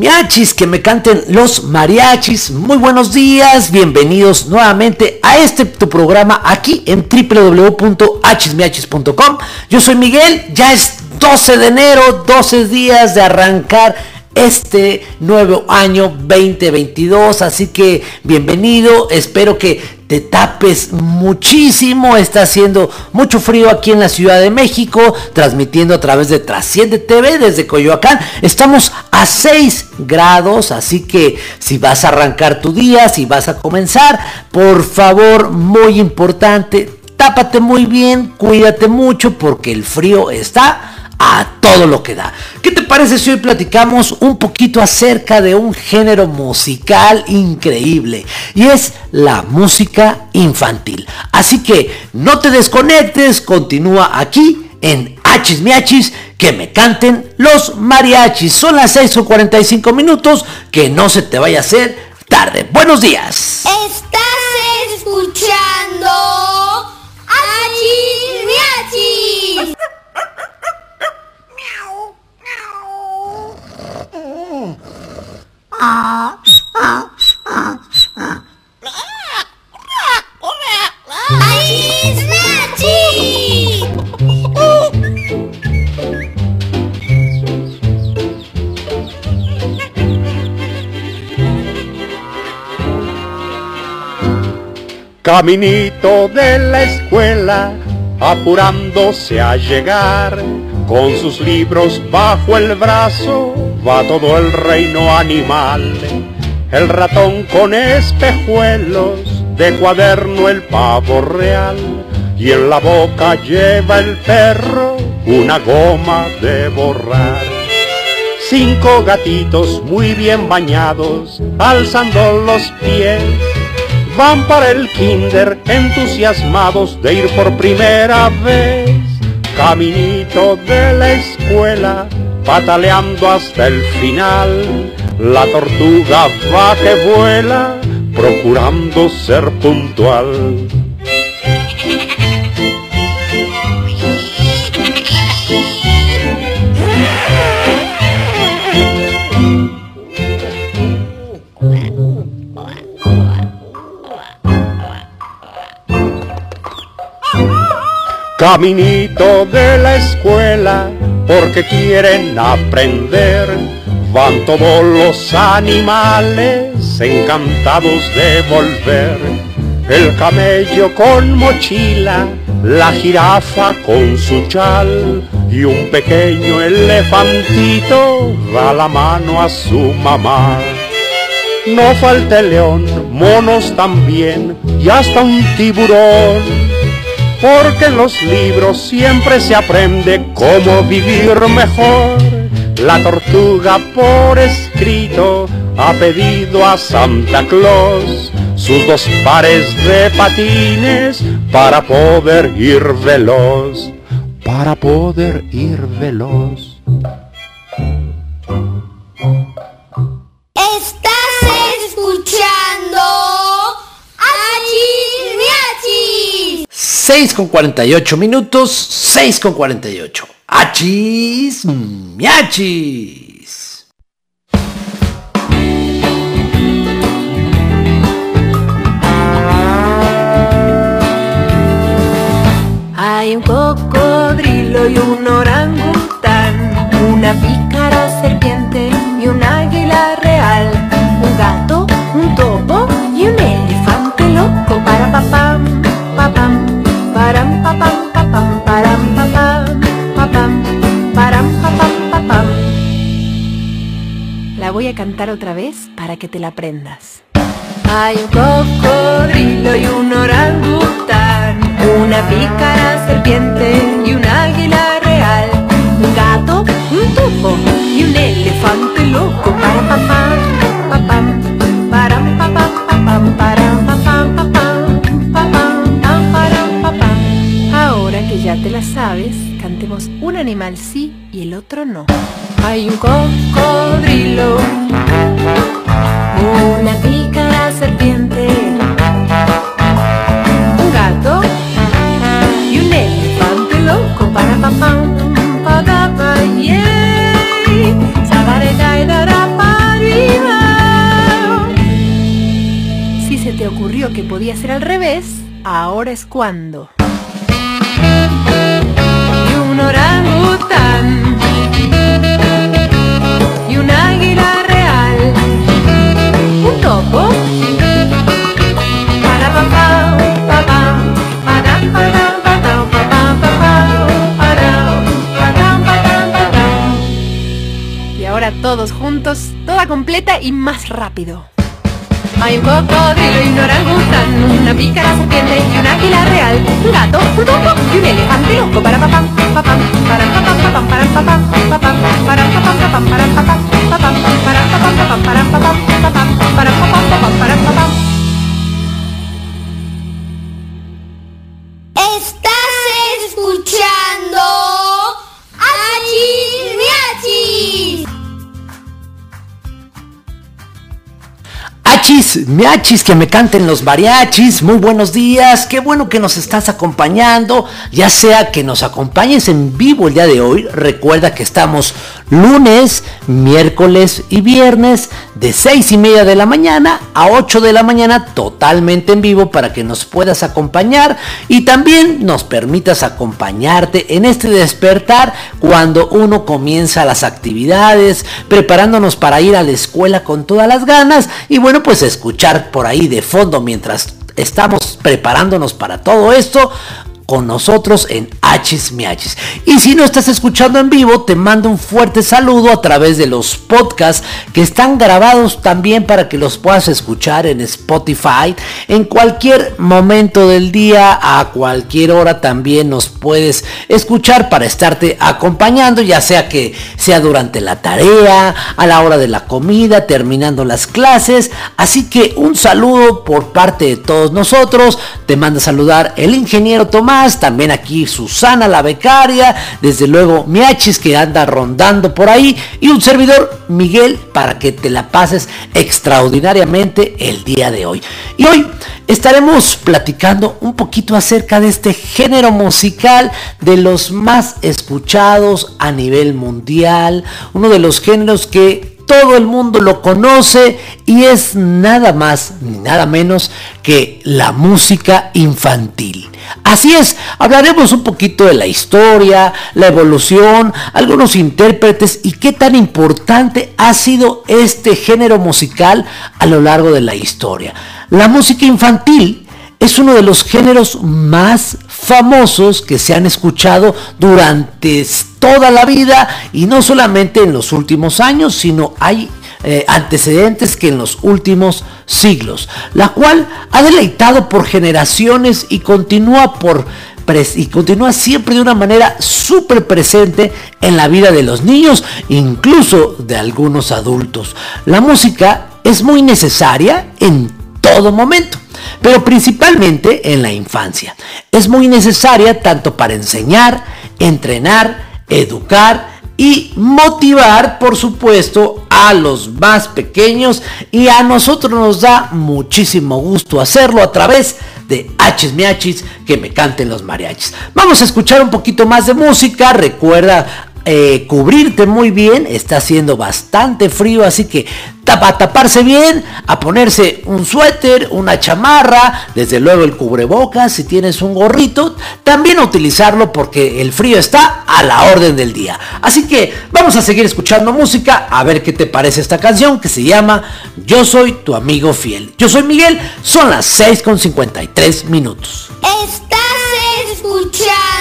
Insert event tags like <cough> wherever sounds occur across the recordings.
Achis, miachis, que me canten los mariachis. Muy buenos días, bienvenidos nuevamente a este tu programa aquí en www.achismiachis.com. Yo soy Miguel, ya es 12 de enero, 12 días de arrancar este nuevo año 2022. Así que bienvenido, espero que te tapes muchísimo. Está haciendo mucho frío aquí en la Ciudad de México, transmitiendo a través de Trasciende TV desde Coyoacán. Estamos a 6 grados, así que si vas a arrancar tu día, si vas a comenzar, por favor, muy importante, tápate muy bien, cuídate mucho porque el frío está a todo lo que da. ¿Qué te parece si hoy platicamos un poquito acerca de un género musical increíble? Y es la música infantil. Así que no te desconectes, continúa aquí en Hachis Miachis, que me canten los mariachis. Son las 6 o 45 minutos, que no se te vaya a hacer tarde. Buenos días. Estás escuchando Caminito de la escuela, apurándose a llegar, con sus libros bajo el brazo, va todo el reino animal. El ratón con espejuelos, de cuaderno el pavo real, y en la boca lleva el perro una goma de borrar. Cinco gatitos muy bien bañados, alzando los pies, van para el kinder entusiasmados de ir por primera vez. Caminito de la escuela, pataleando hasta el final, la tortuga va que vuela, procurando ser puntual. Caminito de la escuela, porque quieren aprender. Van todos los animales encantados de volver. El camello con mochila, la jirafa con su chal y un pequeño elefantito da la mano a su mamá. No falta el león, monos también y hasta un tiburón porque en los libros siempre se aprende cómo vivir mejor. La tortuga por escrito ha pedido a Santa Claus sus dos pares de patines para poder ir veloz, para poder ir veloz. 6 con 48 minutos, 6 con 48. Achis, miachis. Hay un cocodrilo y un orangután, una pícara serpiente y un águila real, un gato, un topo y un elefante loco. Para papam, param param papam, param. La voy a cantar otra vez para que te la aprendas. Hay un cocodrilo y un orangután, una pícara serpiente y un águila real, un gato, un topo y un elefante loco. Param que ya te la sabes, cantemos un animal sí y el otro no. Hay un cocodrilo, una pícara serpiente, un gato y un elefante loco para papá, Si se te ocurrió que podía ser al revés, ahora es cuando. Y un águila real. Un topo. Para pa pao pa pa pao pa pao para y ahora todos juntos, toda completa y más rápido. Hay un cocodrilo y un orangután, una pícara serpiente y un águila real, un gato, un topo y un elefante loco para papam, papam, para papam, papam, para papam, papam, para papam, papam, para papam, papam, para papam, papam, para papam, papam, para papam, papam, para papam. Achis, miachis, que me canten los mariachis, muy buenos días, qué bueno que nos estás acompañando, ya sea que nos acompañes en vivo el día de hoy, recuerda que estamos lunes, miércoles y viernes de 6 y media de la mañana a 8 de la mañana totalmente en vivo para que nos puedas acompañar y también nos permitas acompañarte en este despertar cuando uno comienza las actividades, preparándonos para ir a la escuela con todas las ganas y bueno pues escuchar por ahí de fondo mientras estamos preparándonos para todo esto con nosotros en Hachis Miachis. Y si no estás escuchando en vivo, te mando un fuerte saludo a través de los podcasts que están grabados también para que los puedas escuchar en Spotify. En cualquier momento del día, a cualquier hora también nos puedes escuchar para estarte acompañando, ya sea que sea durante la tarea, a la hora de la comida, terminando las clases. Así que un saludo por parte de todos nosotros. Te manda a saludar el ingeniero Tomás también aquí Susana la becaria, desde luego Miachis que anda rondando por ahí y un servidor Miguel para que te la pases extraordinariamente el día de hoy. Y hoy estaremos platicando un poquito acerca de este género musical de los más escuchados a nivel mundial, uno de los géneros que todo el mundo lo conoce y es nada más ni nada menos que la música infantil. Así es, hablaremos un poquito de la historia, la evolución, algunos intérpretes y qué tan importante ha sido este género musical a lo largo de la historia. La música infantil es uno de los géneros más famosos que se han escuchado durante toda la vida y no solamente en los últimos años, sino hay eh, antecedentes que en los últimos siglos, la cual ha deleitado por generaciones y continúa por y continúa siempre de una manera súper presente en la vida de los niños, incluso de algunos adultos. La música es muy necesaria en todo momento pero principalmente en la infancia. Es muy necesaria tanto para enseñar, entrenar, educar y motivar, por supuesto, a los más pequeños y a nosotros nos da muchísimo gusto hacerlo a través de Hachis Miachis que me canten los mariachis. Vamos a escuchar un poquito más de música. Recuerda eh, cubrirte muy bien, está haciendo bastante frío, así que a taparse bien, a ponerse un suéter, una chamarra, desde luego el cubrebocas, si tienes un gorrito, también utilizarlo porque el frío está a la orden del día. Así que vamos a seguir escuchando música, a ver qué te parece esta canción que se llama Yo soy tu amigo fiel. Yo soy Miguel, son las 6 con 53 minutos. Estás escuchando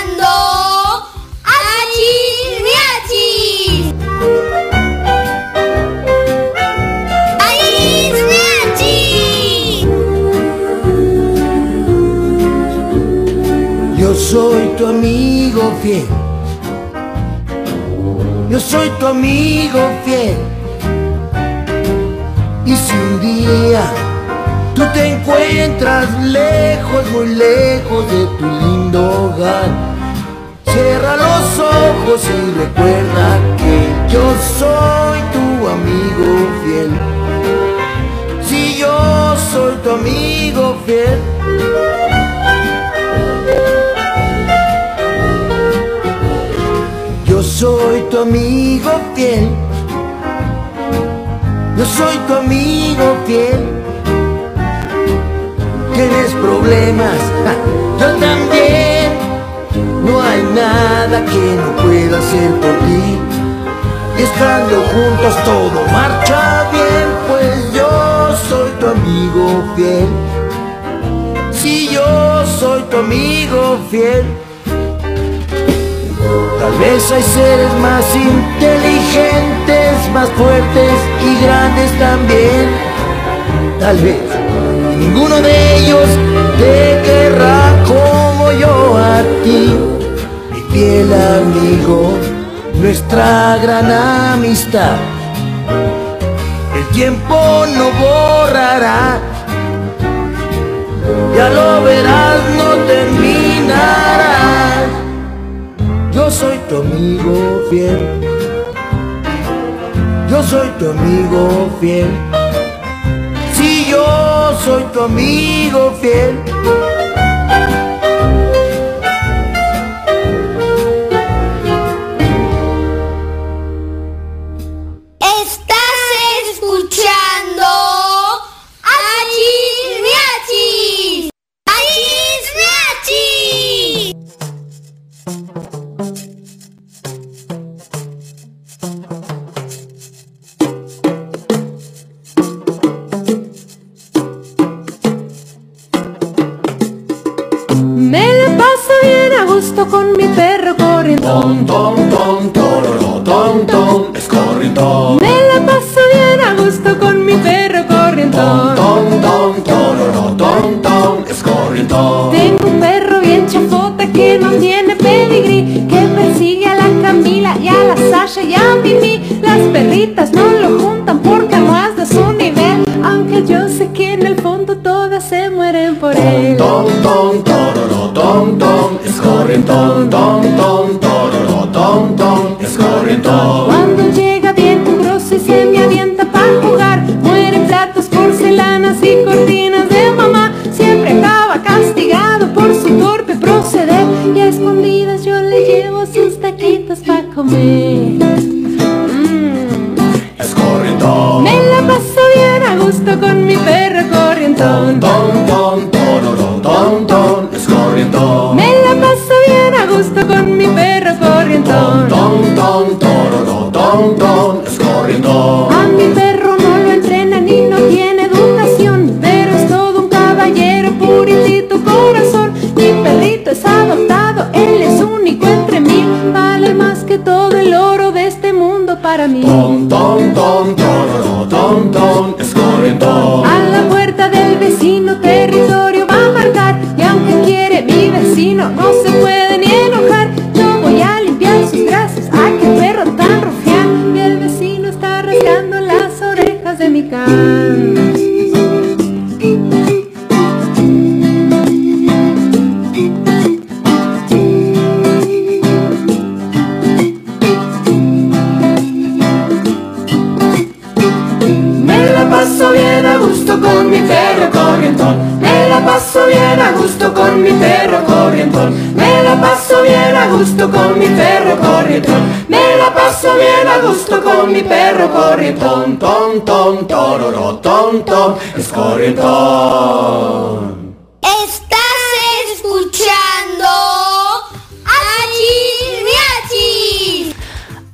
soy tu amigo fiel. Yo soy tu amigo fiel. Y si un día tú te encuentras lejos, muy lejos de tu lindo hogar, cierra los ojos y recuerda que yo soy tu amigo fiel. Si yo soy tu amigo fiel. Yo soy tu amigo fiel. Yo soy tu amigo fiel. tienes problemas, yo también. No hay nada que no pueda hacer por ti. Y estando juntos todo marcha bien, pues yo soy tu amigo fiel. Si yo soy tu amigo fiel. Tal vez hay seres más inteligentes, más fuertes y grandes también. Tal vez ninguno de ellos te querrá como yo a ti, mi fiel amigo, nuestra gran amistad. El tiempo no borrará, amigo fiel. Yo soy tu amigo fiel. Si yo soy tu amigo fiel. Perro corrientón. Me la paso bien a gusto con mi perro corrientón. Me la paso bien a gusto con mi perro corrientón. Tom, tom, tororo, tom, tom, es corrientón. Estás escuchando Achis Miachis.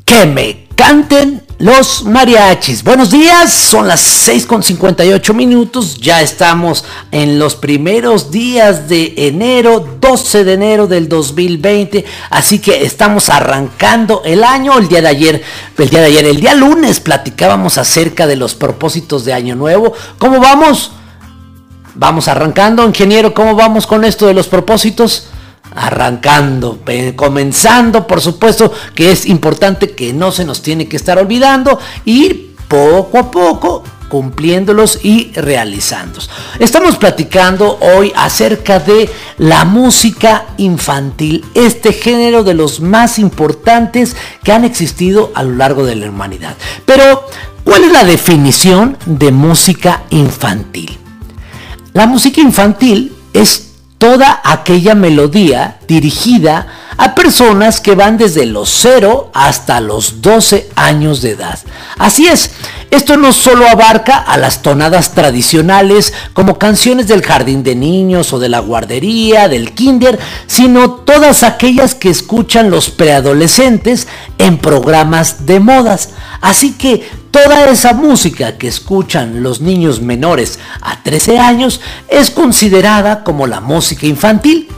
que me canten los mariachis. Buenos días, son las 6 con 58 minutos. Ya estamos en los primeros días de enero, 12 de enero del 2020. Así que estamos arrancando el año. El día de ayer, el día de ayer, el día lunes platicábamos acerca de los propósitos de año nuevo. ¿Cómo vamos? Vamos arrancando, ingeniero, ¿cómo vamos con esto de los propósitos? Arrancando, comenzando, por supuesto que es importante que no se nos tiene que estar olvidando, ir poco a poco cumpliéndolos y realizándolos. Estamos platicando hoy acerca de la música infantil, este género de los más importantes que han existido a lo largo de la humanidad. Pero, ¿cuál es la definición de música infantil? La música infantil es toda aquella melodía dirigida a personas que van desde los 0 hasta los 12 años de edad. Así es, Esto no solo abarca a las tonadas tradicionales como canciones del jardín de niños o de la guardería, del kinder, sino todas aquellas que escuchan los preadolescentes en programas de modas. Así que toda esa música que escuchan los niños menores a 13 años es considerada como la música infantil.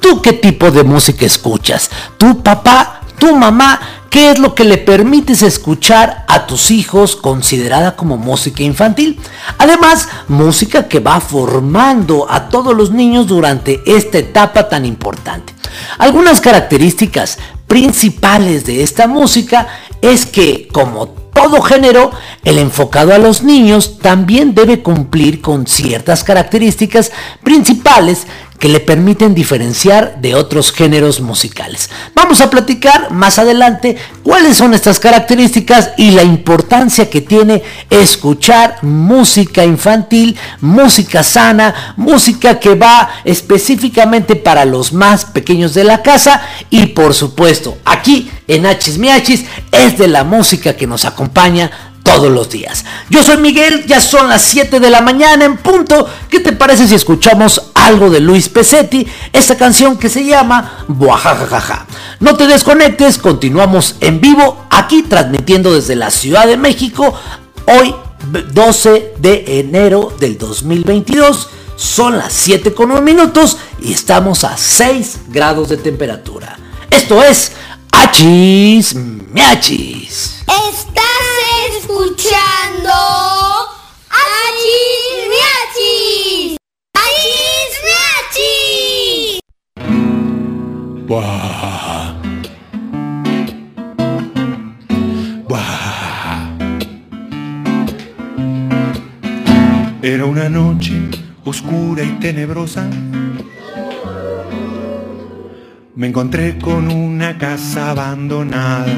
¿Tú qué tipo de música escuchas? ¿Tu papá? ¿Tu mamá? ¿Qué es lo que le permites escuchar a tus hijos considerada como música infantil? Además, música que va formando a todos los niños durante esta etapa tan importante. Algunas características principales de esta música es que, como todo género, el enfocado a los niños también debe cumplir con ciertas características principales que le permiten diferenciar de otros géneros musicales. Vamos a platicar más adelante cuáles son estas características y la importancia que tiene escuchar música infantil, música sana, música que va específicamente para los más pequeños de la casa y por supuesto aquí en Hachis Miachis es de la música que nos acompaña todos los días. Yo soy Miguel, ya son las 7 de la mañana en punto. ¿Qué te parece si escuchamos algo de Luis Pesetti? Esta canción que se llama Buajajajaja. No te desconectes, continuamos en vivo aquí transmitiendo desde la Ciudad de México. Hoy 12 de enero del 2022. Son las 7 con 1 minutos y estamos a 6 grados de temperatura. Esto es Achis Miachis. Estás escuchando Achis Miachis. Achis Miachis. Buah. Buah. Era una noche oscura y tenebrosa. Me encontré con una casa abandonada.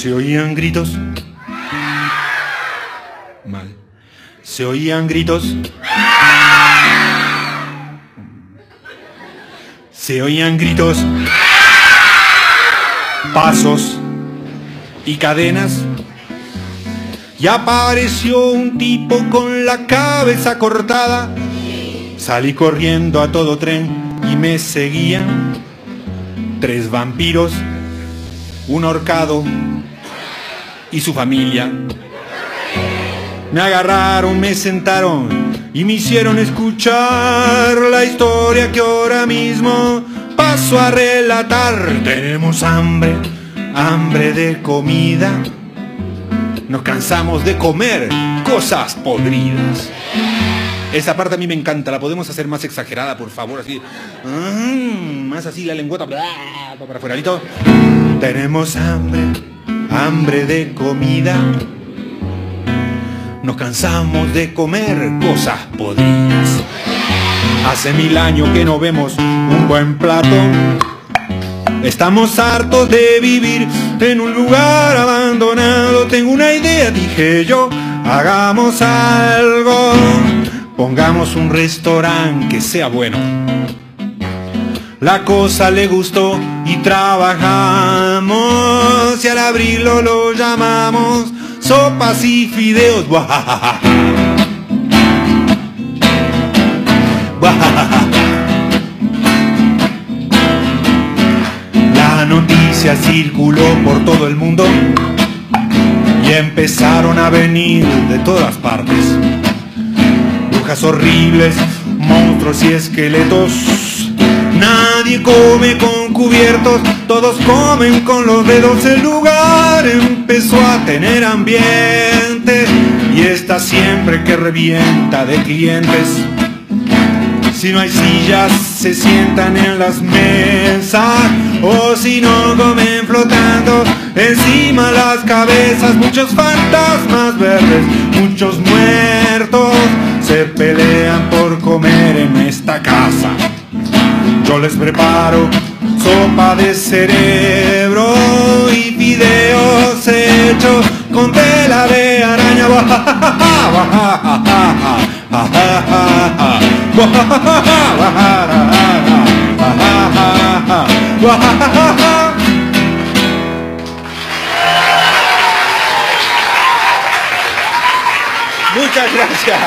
Se oían gritos. Mal. Se oían gritos. Se oían gritos, pasos y cadenas. Y apareció un tipo con la cabeza cortada. Salí corriendo a todo tren y me seguían tres vampiros, un horcado y su familia. Me agarraron, me sentaron y me hicieron escuchar la historia que ahora mismo paso a relatar. Tenemos hambre, hambre de comida. Nos cansamos de comer cosas podridas. Esa parte a mí me encanta, la podemos hacer más exagerada, por favor, así. Mm, más así la lengüeta para afuera. Tenemos hambre, hambre de comida. Nos cansamos de comer cosas podridas. Hace mil años que no vemos un buen plato. Estamos hartos de vivir en un lugar abandonado. Tengo una idea, dije yo, hagamos algo. Pongamos un restaurante que sea bueno. La cosa le gustó y trabajamos y al abrirlo lo llamamos sopas y fideos. La noticia circuló por todo el mundo y empezaron a venir de todas partes. Brujas horribles, monstruos y esqueletos. Nadie come con cubiertos, todos comen con los dedos. El lugar empezó a tener ambiente y está siempre que revienta de clientes. Si no hay sillas, se sientan en las mesas. O si no, comen flotando encima las cabezas. Muchos fantasmas verdes, muchos muertos se pelean por comer en esta casa. Yo les preparo sopa de cerebro y fideos hechos con tela de araña. <laughs> muchas gracias.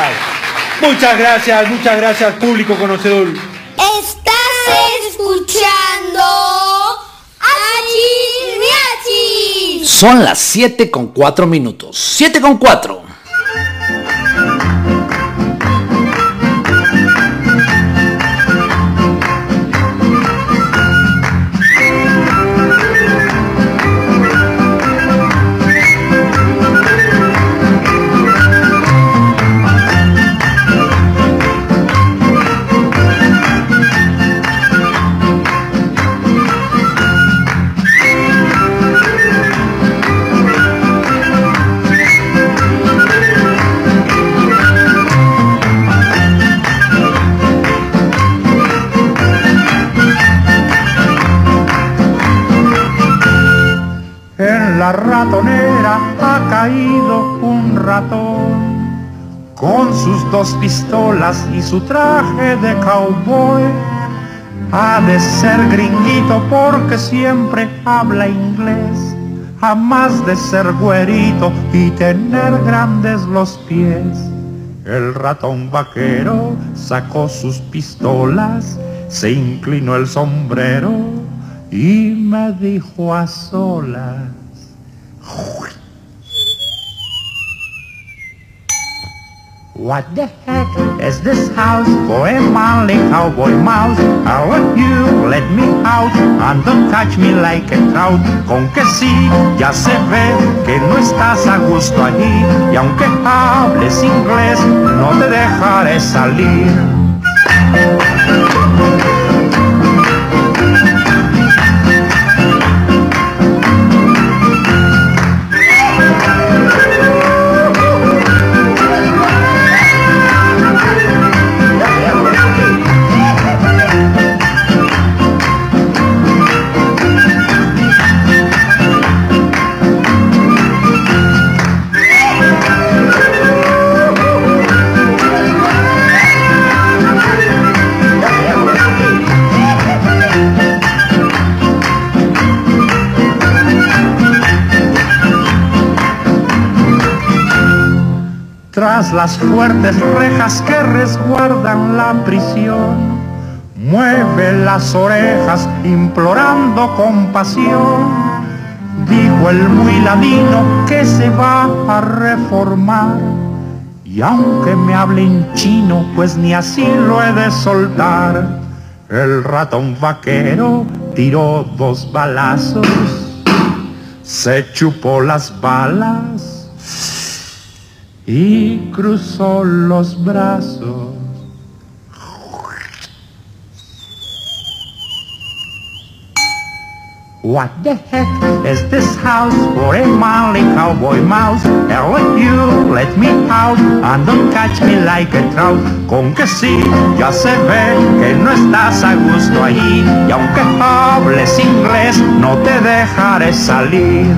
Muchas gracias, muchas gracias, público conocedor. Escuchando Miachis. Son las 7 con 4 minutos. 7 con 4. Con sus dos pistolas y su traje de cowboy. Ha de ser gringuito porque siempre habla inglés, a más de ser güerito y tener grandes los pies. El ratón vaquero sacó sus pistolas, se inclinó el sombrero y me dijo a solas. What the heck is this house for a manly cowboy mouse? I want you, let me out and don't catch me like a trout. Con que sí, ya se ve que no estás a gusto allí y aunque hables inglés, no te dejaré salir. Las fuertes rejas que resguardan la prisión, mueve las orejas implorando compasión. Dijo el muy ladino que se va a reformar. Y aunque me hable en chino, pues ni así lo he de soltar. El ratón vaquero tiró dos balazos, se chupó las balas y cruzó los brazos. What the heck is this house for a manly cowboy mouse? Hell with you, let me out and don't catch me like a trout. Con que sí, ya se ve que no estás a gusto allí y aunque hables inglés, no te dejaré salir.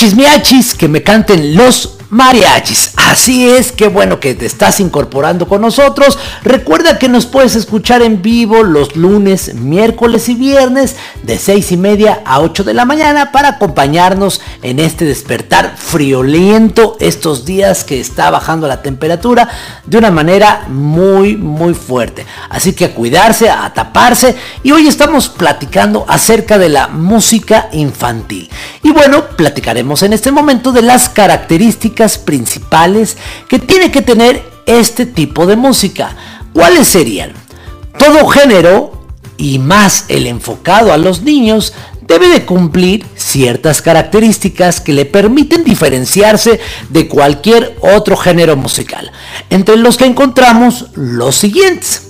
Achis miachis, que me canten los mariachis. Así es, que bueno que te estás incorporando con nosotros. Recuerda que nos puedes escuchar en vivo los lunes, miércoles y viernes de 6 y media a 8 de la mañana para acompañarnos en este despertar friolento estos días que está bajando la temperatura de una manera muy muy fuerte. Así que a cuidarse, a taparse y hoy estamos platicando acerca de la música infantil. Y bueno, platicaremos en este momento de las características principales que tiene que tener este tipo de música. ¿Cuáles serían? Todo género y más el enfocado a los niños debe de cumplir ciertas características que le permiten diferenciarse de cualquier otro género musical, entre los que encontramos los siguientes.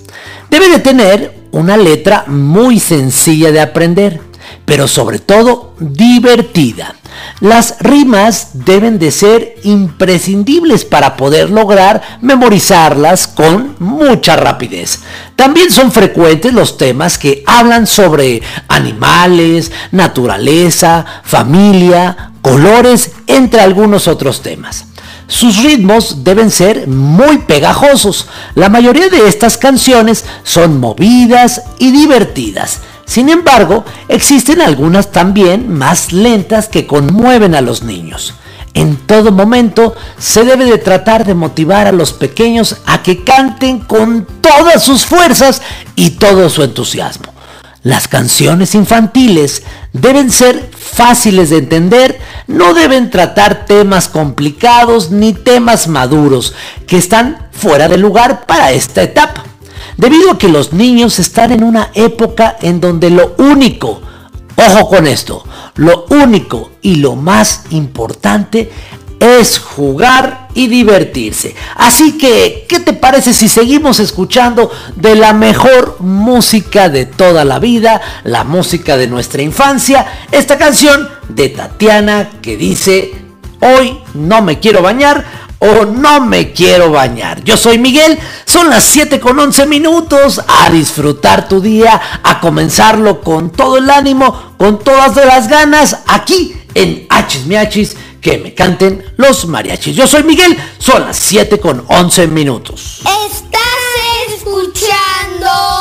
Debe de tener una letra muy sencilla de aprender, pero sobre todo divertida. Las rimas deben de ser imprescindibles para poder lograr memorizarlas con mucha rapidez. También son frecuentes los temas que hablan sobre animales, naturaleza, familia, colores, entre algunos otros temas. Sus ritmos deben ser muy pegajosos. La mayoría de estas canciones son movidas y divertidas. Sin embargo, existen algunas también más lentas que conmueven a los niños. En todo momento se debe de tratar de motivar a los pequeños a que canten con todas sus fuerzas y todo su entusiasmo. Las canciones infantiles deben ser fáciles de entender, no deben tratar temas complicados ni temas maduros que están fuera de lugar para esta etapa debido a que los niños están en una época en donde lo único, ojo con esto, lo único y lo más importante es jugar y divertirse. Así que, ¿qué te parece si seguimos escuchando de la mejor música de toda la vida, la música de nuestra infancia, esta canción de Tatiana que dice, hoy no me quiero bañar, o no me quiero bañar. Yo soy Miguel, son las 7 con 11 minutos, a disfrutar tu día, a comenzarlo con todo el ánimo, con todas las ganas, aquí en Hachis Miachis, que me canten los mariachis. Yo soy Miguel, son las 7 con 11 minutos. Estás escuchando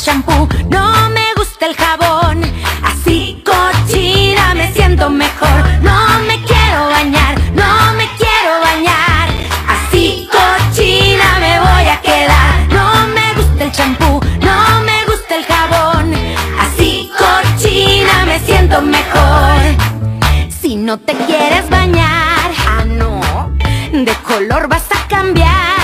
shampoo, no me gusta el jabón. Así cochina me siento mejor. No me quiero bañar, no me quiero bañar. Así cochina me voy a quedar. No me gusta el champú, no me gusta el jabón. Así cochina me siento mejor. Si no te quieres bañar, ah no, de color vas a cambiar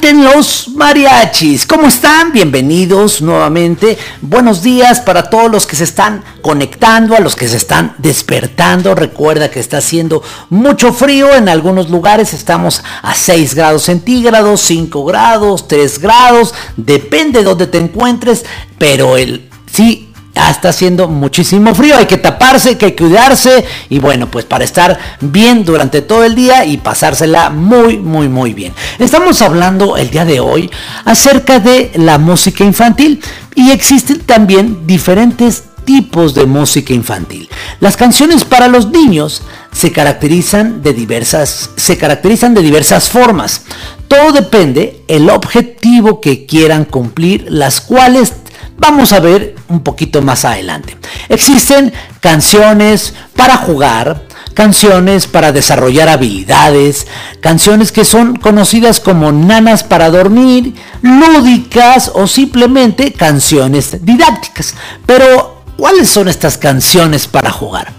canten los mariachis. ¿Cómo están? Bienvenidos nuevamente. Buenos días para todos los que se están conectando, a los que se están despertando. Recuerda que está haciendo mucho frío. En algunos lugares estamos a 6 grados centígrados, 5 grados, 3 grados. Depende de donde te encuentres. Pero el sí está haciendo muchísimo frío, hay que taparse, hay que cuidarse y bueno, pues para estar bien durante todo el día y pasársela muy, muy, muy bien. Estamos hablando el día de hoy acerca de la música infantil y existen también diferentes tipos de música infantil. Las canciones para los niños se caracterizan de diversas, se caracterizan de diversas formas. Todo depende el objetivo que quieran cumplir, las cuales vamos a ver un poquito más adelante. Existen canciones para jugar, canciones para desarrollar habilidades, canciones que son conocidas como nanas para dormir, lúdicas o simplemente canciones didácticas. Pero, ¿cuáles son estas canciones para jugar?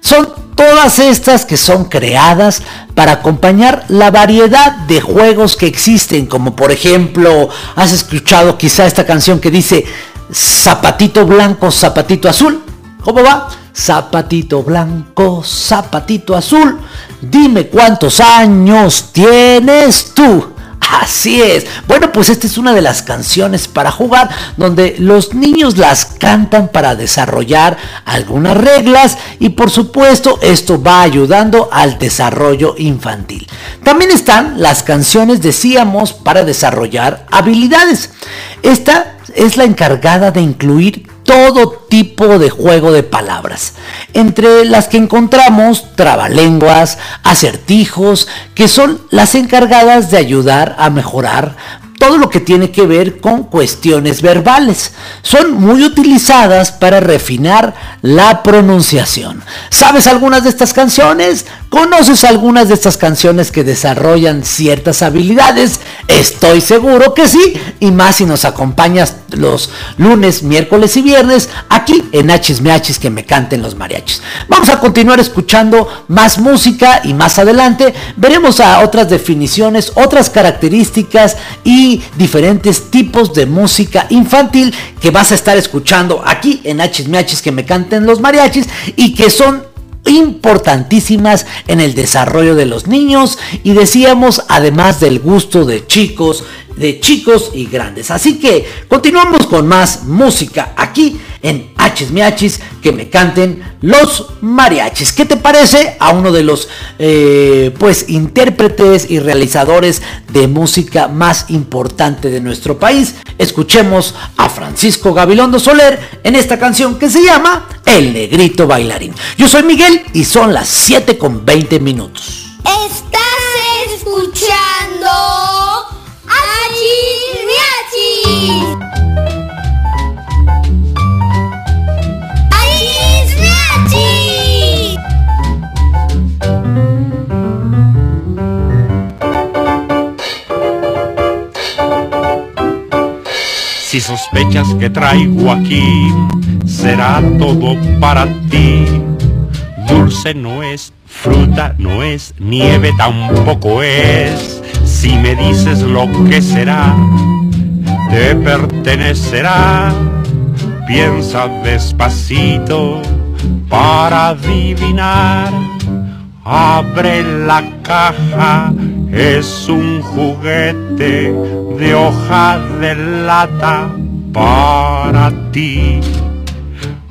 Son todas estas que son creadas para acompañar la variedad de juegos que existen, como por ejemplo, has escuchado quizá esta canción que dice zapatito blanco, zapatito azul. ¿Cómo va? Zapatito blanco, zapatito azul. Dime cuántos años tienes tú. Así es. Bueno, pues esta es una de las canciones para jugar donde los niños las cantan para desarrollar algunas reglas y por supuesto esto va ayudando al desarrollo infantil. También están las canciones, decíamos, para desarrollar habilidades. Esta es la encargada de incluir todo tipo de juego de palabras, entre las que encontramos trabalenguas, acertijos, que son las encargadas de ayudar a mejorar todo lo que tiene que ver con cuestiones verbales. Son muy utilizadas para refinar la pronunciación. ¿Sabes algunas de estas canciones? ¿Conoces algunas de estas canciones que desarrollan ciertas habilidades? Estoy seguro que sí, y más si nos acompañas los lunes, miércoles y viernes aquí en Hachis Meachis que me canten los mariachis. Vamos a continuar escuchando más música y más adelante veremos a otras definiciones, otras características y diferentes tipos de música infantil que vas a estar escuchando aquí en Hachis que me canten los mariachis y que son importantísimas en el desarrollo de los niños y decíamos además del gusto de chicos, de chicos y grandes. Así que continuamos con más música aquí en Hachis Miachis que me canten los mariachis. ¿Qué te parece a uno de los eh, pues intérpretes y realizadores de música más importante de nuestro país? Escuchemos a Francisco Gabilondo Soler en esta canción que se llama El Negrito Bailarín. Yo soy Miguel y son las 7 con 20 minutos. Estás escuchando Si sospechas que traigo aquí, será todo para ti. Dulce no es, fruta no es, nieve tampoco es. Si me dices lo que será, te pertenecerá. Piensa despacito para adivinar. Abre la caja, es un juguete de hoja de lata para ti.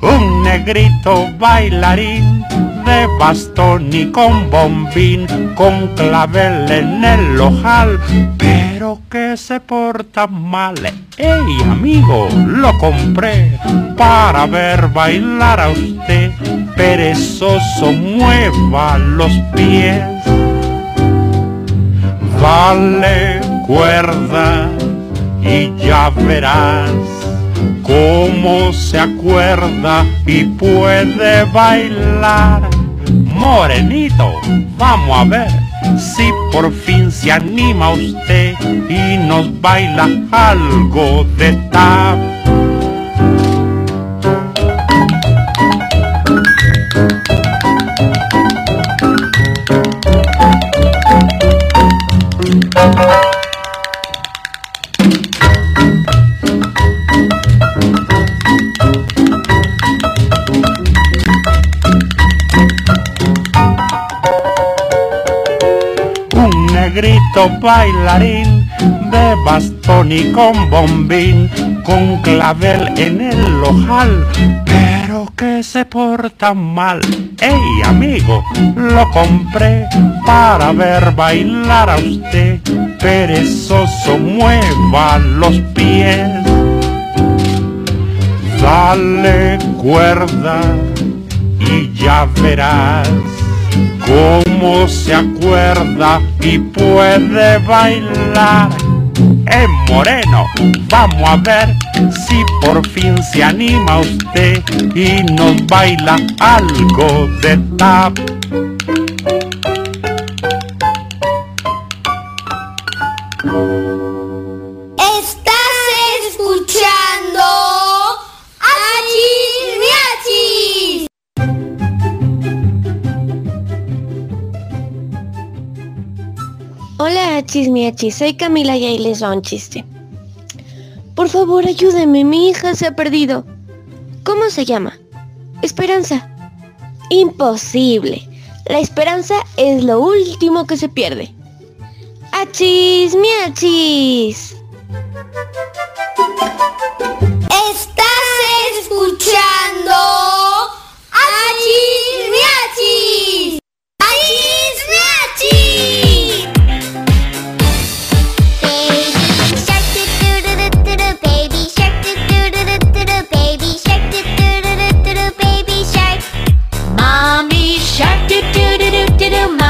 Un negrito bailarín de bastón y con bombín, con clavel en el ojal, pero que se porta mal. ¡Ey, amigo! Lo compré para ver bailar a usted. Perezoso, mueva los pies. Dale cuerda y ya verás cómo se acuerda y puede bailar. Morenito, vamos a ver si por fin se anima usted y nos baila algo de tap. Bailarín de bastón y con bombín, con clavel en el ojal, pero que se porta mal. ¡Ey, amigo! Lo compré para ver bailar a usted. Perezoso, mueva los pies. Dale cuerda y ya verás cómo se acuerda y puede bailar. En Moreno, vamos a ver si por fin se anima usted y nos baila algo de tap. Chismiachis, soy Camila y ahí les va un chiste. Por favor, ayúdenme, mi hija se ha perdido. ¿Cómo se llama? Esperanza. Imposible. La esperanza es lo último que se pierde. ¡Achis, miachis! Estás escuchando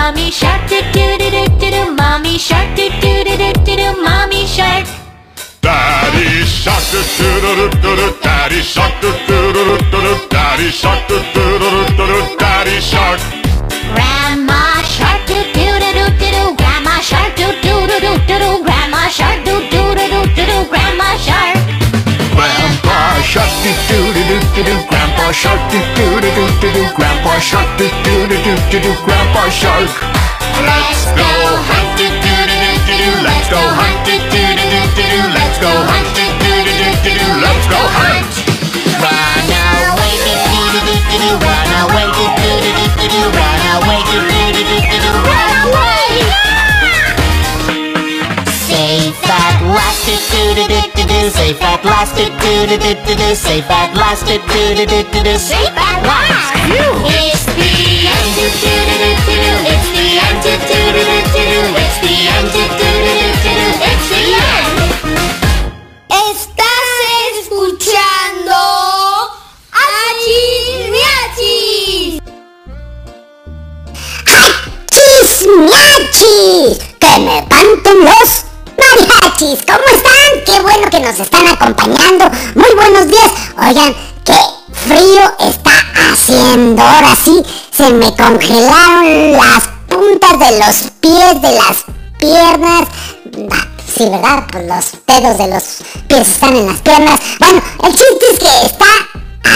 mommy shark do do do do do do mommy shark do do do do do do mommy shark do do do do do do. Daddy shark do do do do do. Daddy shark do do do do do do. Daddy shark. Grandma shark do do do do do do. Grandma shark do do do do do do. Grandma shark do do do do do do. Grandma shark. Shark do do do do do do. Grandpa shark do do do do do do. Grandpa shark do do do do do do. Grandpa shark. Let's Go hunt do do do do do. Let's go hunt do do do do do. Let's go hunt do do do do do. Let's go hunt. Run away do do do do do do. Run away do do do do do do. Run away do do do do do do. Run away. Safe at last do do do do do do. Safe at last do do do do do do. Safe at last do do do do do do. Safe at last. you It's the end do do do do do do. It's the end do do do do do do. It's the end do do do do do do. It's the end. Estás escuchando Achis Miachis. ¡Chismiachis! ¡Que me canten los mariachis! ¿Cómo están? ¡Qué bueno que nos están acompañando! Muy buenos días. Oigan, qué frío está haciendo. Ahora sí, se me congelaron las puntas de los pies, de las piernas. Ah, Sí, ¿verdad? Pues los dedos de los pies están en las piernas. Bueno, el chiste es que está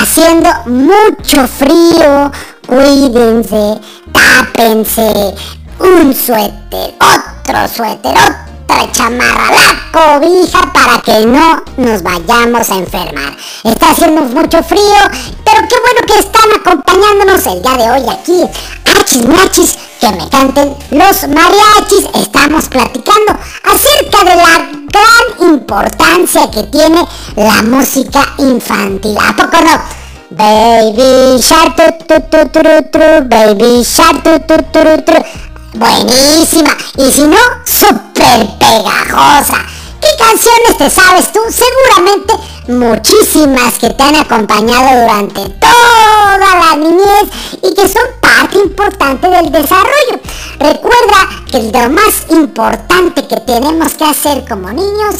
haciendo mucho frío. Cuídense, tápense. Un suéter, otro suéter, otra chamarra, la cobija para que no nos vayamos a enfermar. Está haciendo mucho frío, pero qué bueno que están acompañándonos el día de hoy aquí. Achis machis, que me canten los mariachis. Estamos platicando acerca de la gran importancia que tiene la música infantil. ¿A poco no? Baby Shark, tu, tu, tu, Baby Shark, tu. Buenísima. Y si no, súper pegajosa. ¿Qué canciones te sabes tú? Seguramente muchísimas que te han acompañado durante toda la niñez y que son parte importante del desarrollo. Recuerda que lo más importante que tenemos que hacer como niños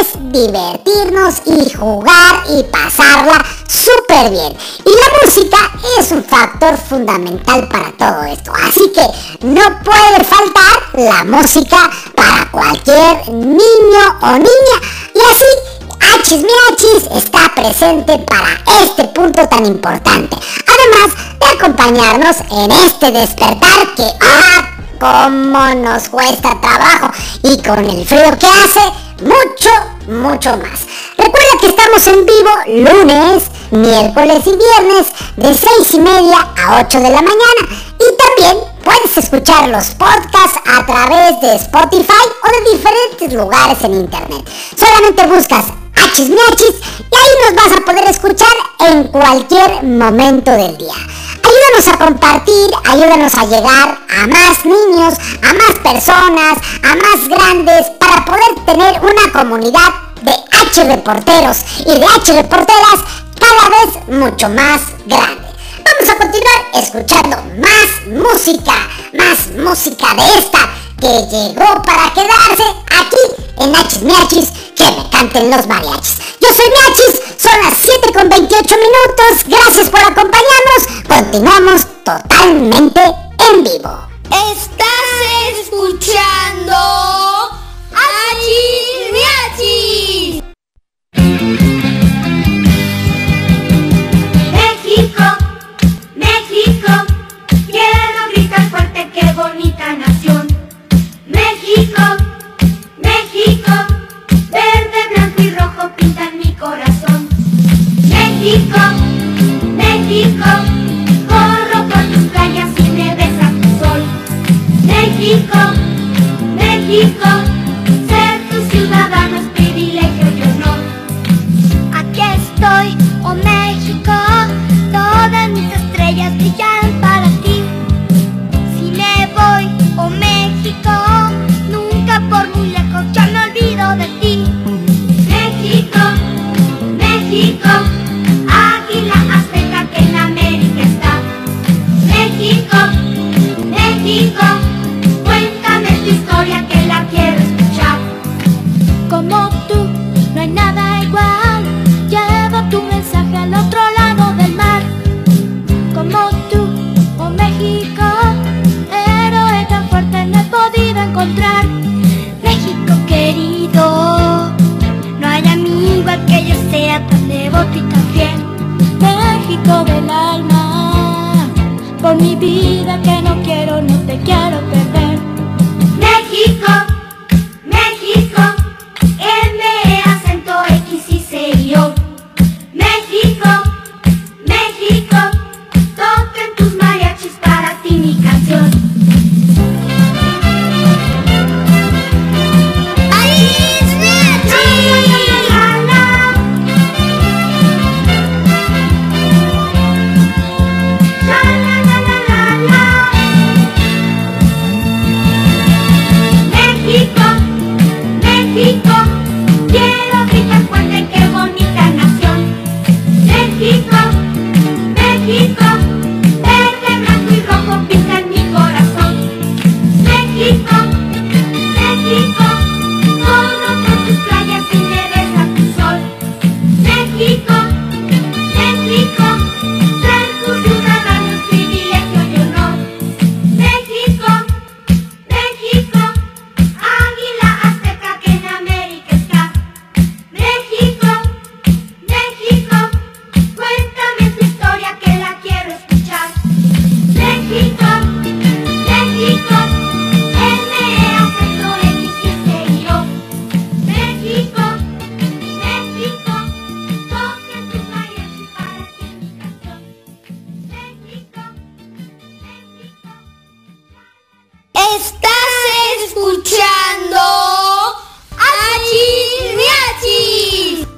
es divertirnos y jugar y pasarla súper bien. Y la música es un factor fundamental para todo esto. Así que no puede faltar la música para cualquier niño o niña. Y así Achis Miachis está presente para este punto tan importante. Además de acompañarnos en este despertar que ¡ah! cómo nos cuesta trabajo y con el frío que hace, mucho, mucho más. Recuerda que estamos en vivo lunes, miércoles y viernes de 6 y media a 8 de la mañana. Y también puedes escuchar los podcasts a través de Spotify o de diferentes lugares en internet. Solamente buscas Achis Miachis y ahí nos vas a poder escuchar en cualquier momento del día. Ayúdanos a compartir, ayúdanos a llegar a más niños, a más personas, a más grandes, para poder tener una comunidad de H reporteros y de H reporteras cada vez mucho más grande. Continuar escuchando más música, más música de esta que llegó para quedarse aquí en Hachis Miachis, que me canten los mariachis. Yo soy Miachis, son las 7 con 28 minutos, gracias por acompañarnos, continuamos totalmente en vivo. Estás escuchando Achis Miachis. México, fuerte,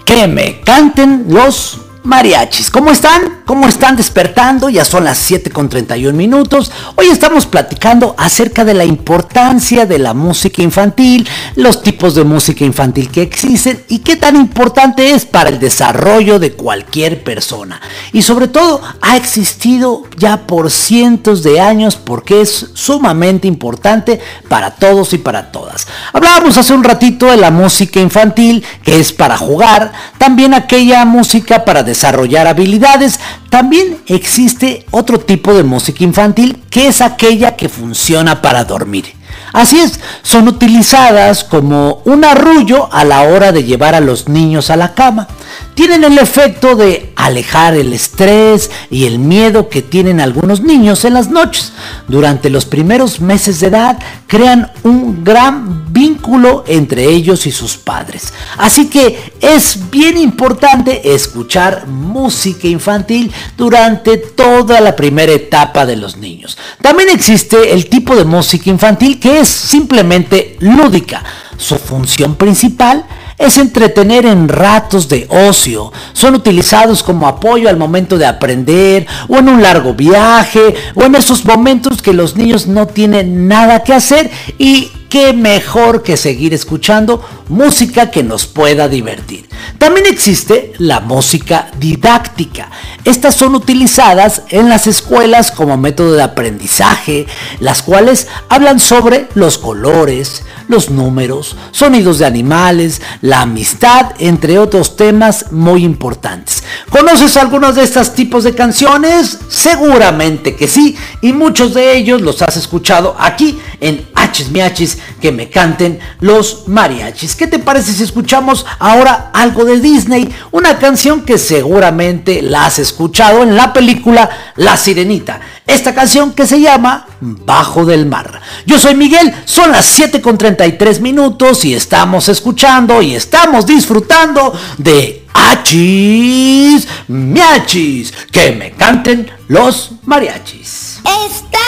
Que me canten los mariachis. ¿Cómo están? ¿Cómo están despertando? Ya son las 7 con 31 minutos. Hoy estamos platicando acerca de la importancia de la música infantil, los tipos de música infantil que existen y qué tan importante es para el desarrollo de cualquier persona. Y sobre todo ha existido ya por cientos de años porque es sumamente importante para todos y para todas. Hablábamos hace un ratito de la música infantil que es para jugar, también aquella música para desarrollar habilidades, también existe otro tipo de música infantil que es aquella que funciona para dormir. Así es, son utilizadas como un arrullo a la hora de llevar a los niños a la cama. Tienen el efecto de alejar el estrés y el miedo que tienen algunos niños en las noches. Durante los primeros meses de edad crean un gran vínculo entre ellos y sus padres. Así que es bien importante escuchar música infantil durante toda la primera etapa de los niños. También existe el tipo de música infantil que es simplemente lúdica. Su función principal es entretener en ratos de ocio. Son utilizados como apoyo al momento de aprender o en un largo viaje o en esos momentos que los niños no tienen nada que hacer y qué mejor que seguir escuchando música que nos pueda divertir. También existe la música didáctica. Estas son utilizadas en las escuelas como método de aprendizaje, las cuales hablan sobre los colores, los números, sonidos de animales, la amistad, entre otros temas muy importantes. ¿Conoces algunos de estos tipos de canciones? Seguramente que sí, y muchos de ellos los has escuchado aquí en Hachis Miachis que me canten los mariachis. ¿Qué te parece si escuchamos ahora algo de Disney? Una canción que seguramente la has escuchado en la película La Sirenita. Esta canción que se llama Bajo del Mar. Yo soy Miguel, son las 7 con 33 minutos y estamos escuchando y estamos disfrutando de Hachis Miachis. Que me canten los mariachis. Estás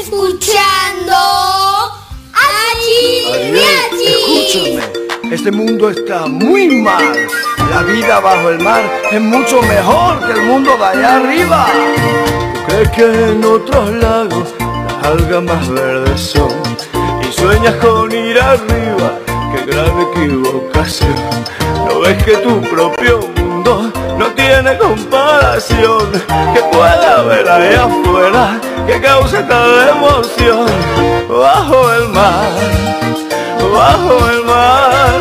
escuchando Escúchame, este mundo está muy mal. La vida bajo el mar es mucho mejor que el mundo de allá arriba. ¿Tú crees que en otros lagos las algas más verdes son? Y sueñas con ir arriba, qué gran equivocación. ¿No ves que tu propio mundo no tiene comparación? Que pueda haber allá afuera que cause tal emoción bajo el mar, bajo el mar.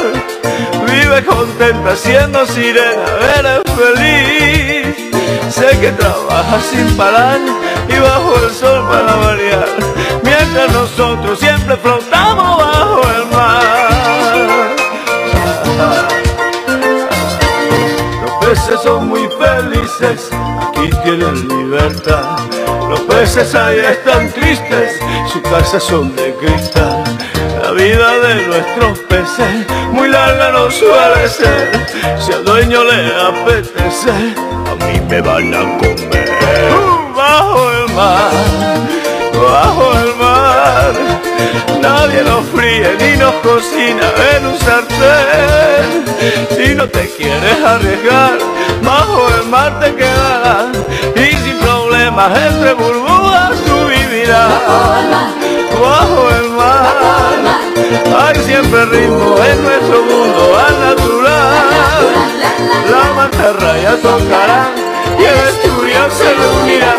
Vive contenta siendo sirena, eres feliz. Sé que trabajas sin parar y bajo el sol para variar. Mientras nosotros siempre flotamos bajo el mar. Peces son peces aquí tienen libertad. Los peces ahí están tristes, sus casas son de cristal. La vida de nuestros peces muy larga no suele ser. Si al dueño le apetece, a mí me van a comer. Bajo el mar, bajo el mar. Nadie nos fríe ni nos cocina en un sartén. Si no te quieres arriesgar, bajo el mar te quedarás. Y sin problemas entre burbujas tú vivirás. Bajo el mar, hay siempre ritmo en nuestro mundo al natural. La mantarraya tocará y el estudio se reunirá.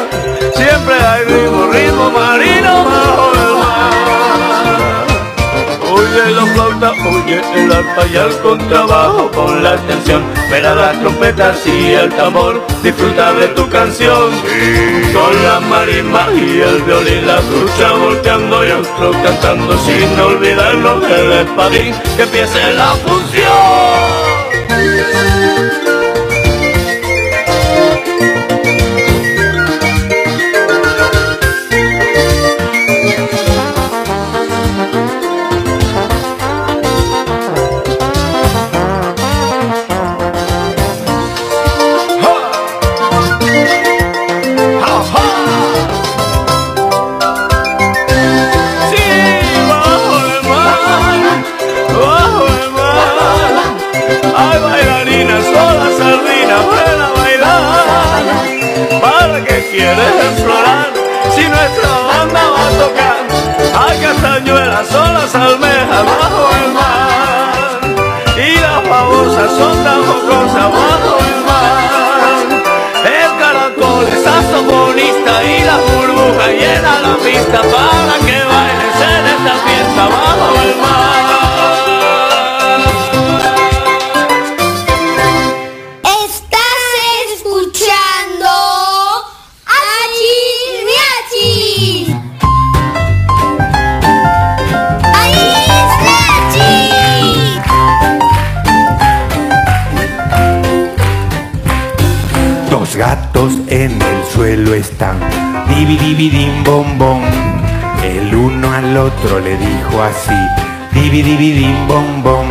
Siempre hay ritmo, ritmo marino bajo el mar. Oye la flauta, oye el arpa y el contrabajo con la atención. Verá las trompetas y el tambor, disfruta de tu canción. Con la marimba y el violín, la trucha volteando y otro cantando sin olvidarnos del espadín que empiece la función. Divi divi dim bom bom. El uno al otro le dijo así, divi divi dim bom bom.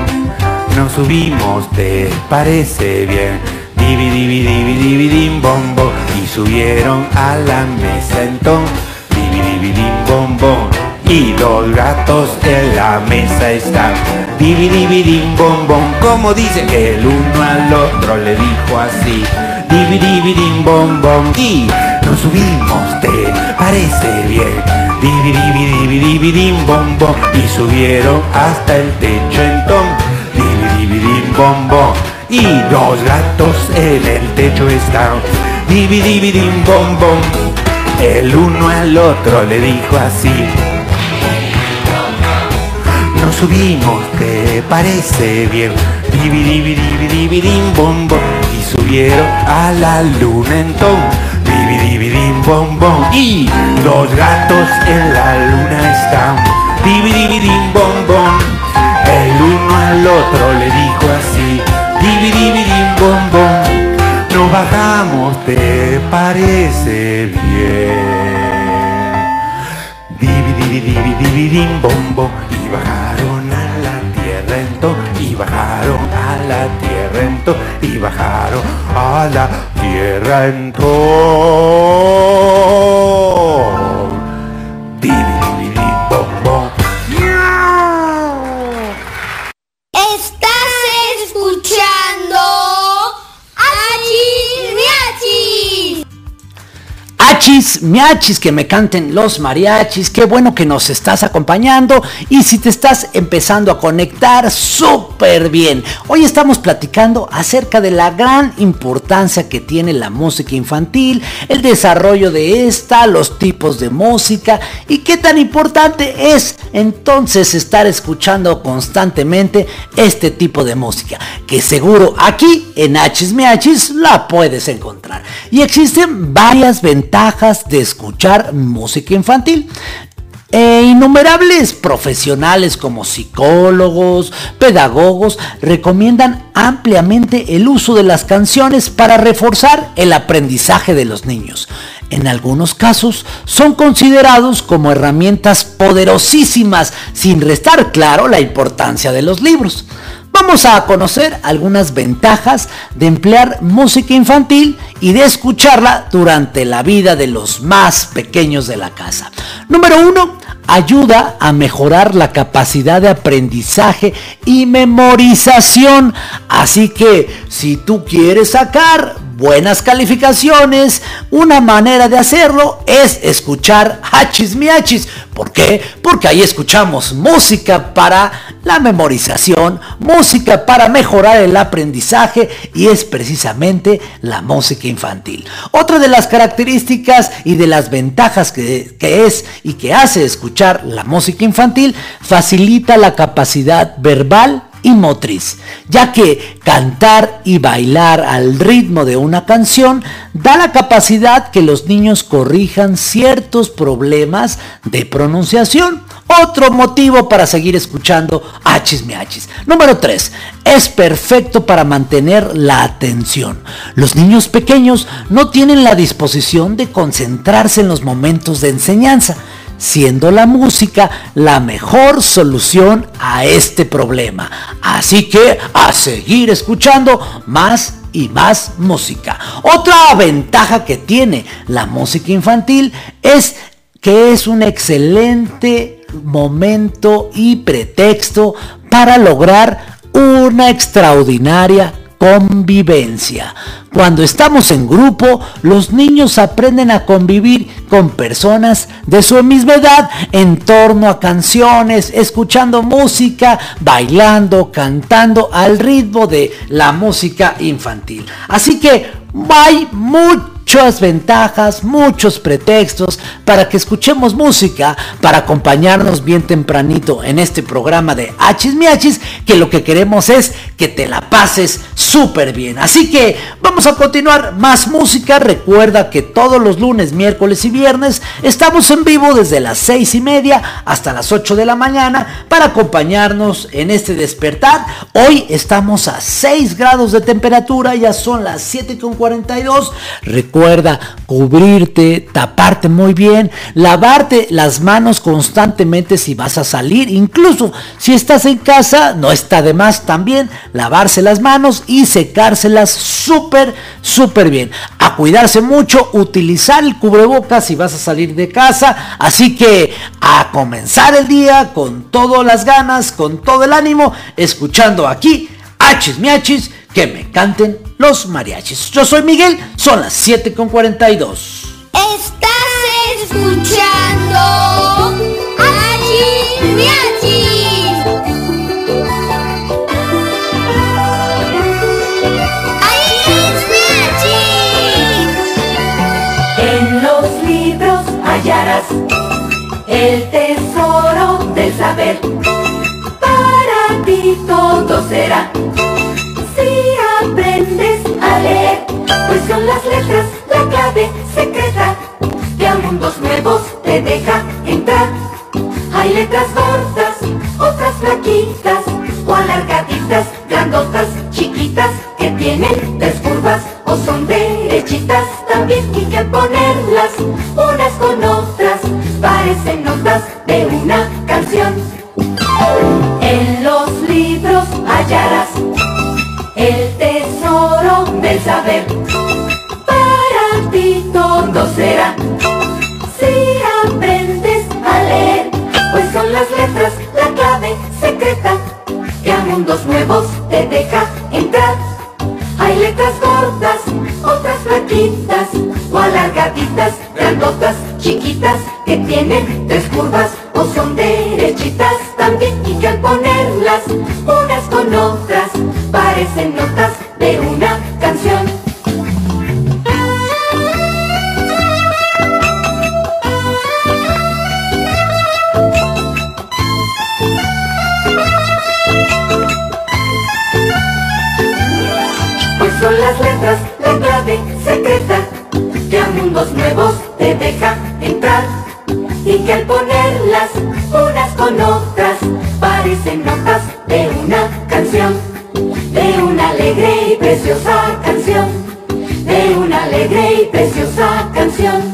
Nos subimos, ¿te parece bien? Divi divi divi divi dim bom bom. Y subieron a la mesa entonces, divi divi dim bom bom. Y dos gatos en la mesa están, divi divi dim bom bom. Como dice el uno al otro le dijo así, divi divi dim bom bom. Y nos subimos, ¿te parece bien? Divi divi divi divi dim bom bom. Y subieron hasta el techo entonces, divi divi dim bom bom. Y dos gatos en el techo están, divi divi dim bom bom. El uno al otro le dijo así, nos subimos, ¿te parece bien? Divi, divi, divi, divi, dim, bom, bom. Subieron a la luna entonces. Divi, divi, dim, bom, bom. Y los gatos en la luna están. Divi, divi, dim, bom, bom. El uno al otro le dijo así. Divi, divi, dim, bom, bom. Nos bajamos, ¿te parece bien? Divi, divi, divi, divi, dim, bom, bom. Y bajaron y bajaron a la tierra entonces, y bajaron a la tierra entonces. Achis, miachis, que me canten los mariachis, qué bueno que nos estás acompañando y si te estás empezando a conectar, súper bien. Hoy estamos platicando acerca de la gran importancia que tiene la música infantil, el desarrollo de esta, los tipos de música y qué tan importante es entonces estar escuchando constantemente este tipo de música, que seguro aquí en Achis Miachis la puedes encontrar. Y existen varias ventajas de escuchar música infantil. E innumerables profesionales como psicólogos, pedagogos, recomiendan ampliamente el uso de las canciones para reforzar el aprendizaje de los niños. En algunos casos son considerados como herramientas poderosísimas, sin restar claro la importancia de los libros. Vamos a conocer algunas ventajas de emplear música infantil y de escucharla durante la vida de los más pequeños de la casa. Número uno, ayuda a mejorar la capacidad de aprendizaje y memorización. Así que si tú quieres sacar buenas calificaciones, una manera de hacerlo es escuchar hachis miachis. ¿Por qué? Porque ahí escuchamos música para la memorización, música para mejorar el aprendizaje y es precisamente la música infantil. Otra de las características y de las ventajas que, que es y que hace escuchar la música infantil facilita la capacidad verbal y motriz, ya que cantar y bailar al ritmo de una canción da la capacidad que los niños corrijan ciertos problemas de pronunciación. Otro motivo para seguir escuchando Hachis Miachis. Número 3. Es perfecto para mantener la atención. Los niños pequeños no tienen la disposición de concentrarse en los momentos de enseñanza siendo la música la mejor solución a este problema. Así que a seguir escuchando más y más música. Otra ventaja que tiene la música infantil es que es un excelente momento y pretexto para lograr una extraordinaria convivencia. Cuando estamos en grupo, los niños aprenden a convivir con personas de su misma edad en torno a canciones, escuchando música, bailando, cantando al ritmo de la música infantil. Así que hay muchas ventajas, muchos pretextos para que escuchemos música, para acompañarnos bien tempranito en este programa de Hachis Miachis, que lo que queremos es que te la pases súper bien. Así que vamos a continuar más música. Recuerda que todos los lunes, miércoles y viernes estamos en vivo desde las seis y media hasta las 8 de la mañana para acompañarnos en este despertar. Hoy estamos a 6 grados de temperatura, ya son las 7 con 42. Recuerda cubrirte, taparte muy bien, lavarte las manos constantemente si vas a salir. Incluso si estás en casa, no está de más también lavarse las manos secárselas súper, súper bien. A cuidarse mucho, utilizar el cubrebocas si vas a salir de casa. Así que a comenzar el día con todas las ganas, con todo el ánimo, escuchando aquí Hachis Miachis que me canten los mariachis. Yo soy Miguel, son las 7 con 42. Estás escuchando Hachis Miachis. El tesoro del saber. Para ti todo será si aprendes a leer, pues son las letras la clave secreta que a mundos nuevos te deja entrar. Hay letras gordas, otras flaquitas o alargaditas, grandotas, chiquitas que tienen tres curvas o son derechitas. También hay que ponerlas unas con otras, parecen notas de una canción. En los libros hallarás el tesoro del saber. Para ti todo será si aprendes a leer, pues son las letras la clave secreta que a mundos nuevos te deja entrar. Hay letras gordas, otras flaquitas o alargaditas, grandotas, chiquitas que tienen tres curvas o son derechitas. También hay que al ponerlas unas con otras parecen notas de una canción. Pues son las letras la clave secreta que a mundos nuevos te deja entrar. y que al ponerlas unas con otras parecen notas de una canción, de una alegre y preciosa canción, de una alegre y preciosa canción.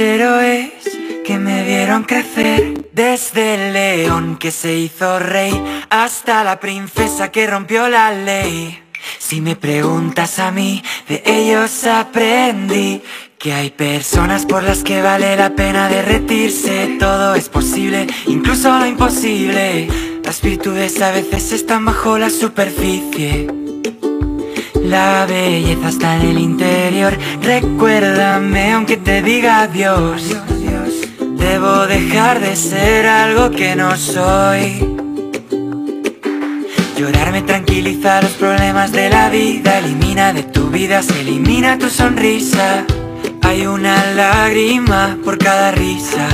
Héroes que me vieron crecer. Desde el león que se hizo rey hasta la princesa que rompió la ley. Si me preguntas a mí, de ellos aprendí que hay personas por las que vale la pena derretirse. Todo es posible, incluso lo imposible. Las virtudes a veces están bajo la superficie. La belleza está en el interior. Recuérdame aunque te diga adiós. Debo dejar de ser algo que no soy. Llorar me tranquiliza los problemas de la vida. Elimina de tu vida, se elimina tu sonrisa. Hay una lágrima por cada risa.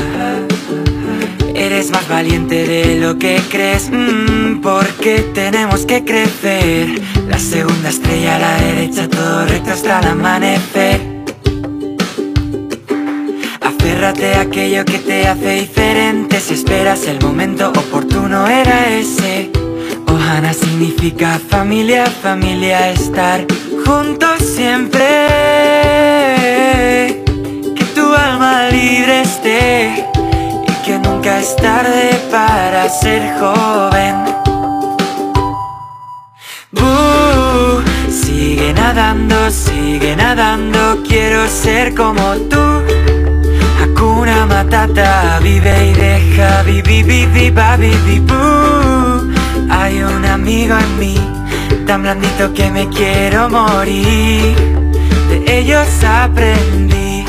Eres más valiente de lo que crees, mm, porque tenemos que crecer. La segunda estrella a la derecha, todo recto hasta el amanecer. Aférrate a aquello que te hace diferente. Si esperas el momento oportuno, era ese. Ohana significa familia, familia, estar juntos siempre. Que tu alma libre esté y que nunca es tarde para ser joven. Bú, sigue nadando, sigue nadando, quiero ser como tú. Hakuna Matata, vive y deja, vivi, vivi, ba, vivi, bú. Hay un amigo en mí, tan blandito que me quiero morir. De ellos aprendí.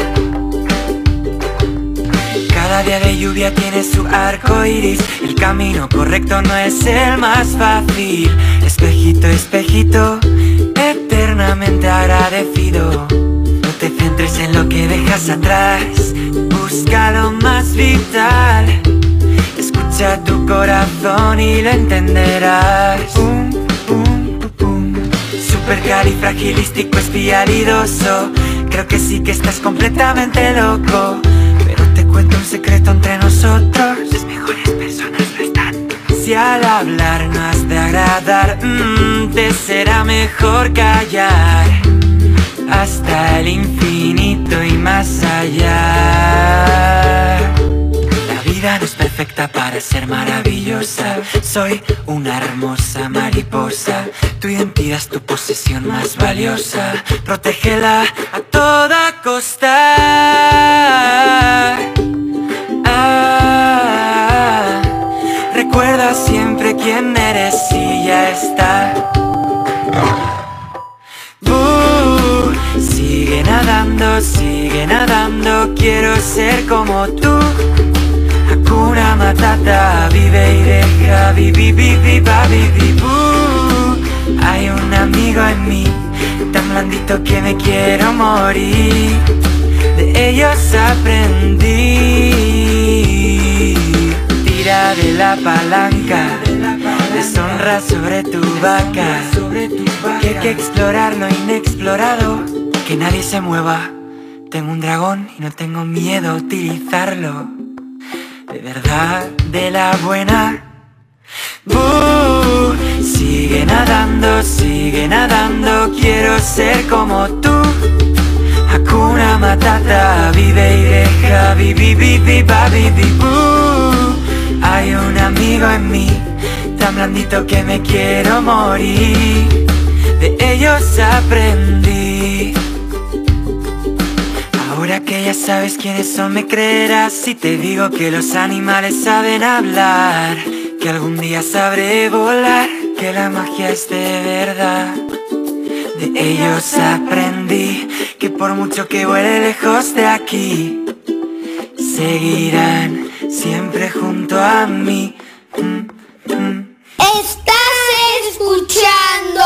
Cada día de lluvia tiene su arco iris. El camino correcto no es el más fácil. Espejito, espejito, eternamente agradecido. No te centres en lo que dejas atrás. Busca lo más vital. Escucha tu corazón y lo entenderás. Pum, pum, pum, pum. Supercalifragilístico espialidoso. Creo que sí que estás completamente loco. Secreto entre nosotros. Las mejores personas lo están. Si al hablar no has de agradar, mm, te será mejor callar. Hasta el infinito y más allá. La vida no es perfecta para ser maravillosa. Soy una hermosa mariposa. Tu identidad es tu posesión más valiosa. Protégela a toda costa. Quién eres y ya sigue nadando, sigue nadando, quiero ser como tú. Hakuna Matata, vive y deja, vivi, vivi, vivi, bú. Hay un amigo en mí, tan blandito que me quiero morir. De ellos aprendí. Tira de la palanca, deshonra sobre tu vaca. Que hay que explorar lo inexplorado, que nadie se mueva. Tengo un dragón y no tengo miedo a utilizarlo. De verdad, de la buena. Bú, sigue nadando, sigue nadando, quiero ser como tú. Hakuna Matata, vive y deja, vivi, vivi, ba, vivi, bú. Hay un amigo en mí, tan blandito que me quiero morir. De ellos aprendí. Ahora que ya sabes quiénes son, me creerás si te digo que los animales saben hablar. Que algún día sabré volar, que la magia es de verdad. De ellos aprendí que por mucho que vuele lejos de aquí, seguirán siempre junto a mí. Escuchando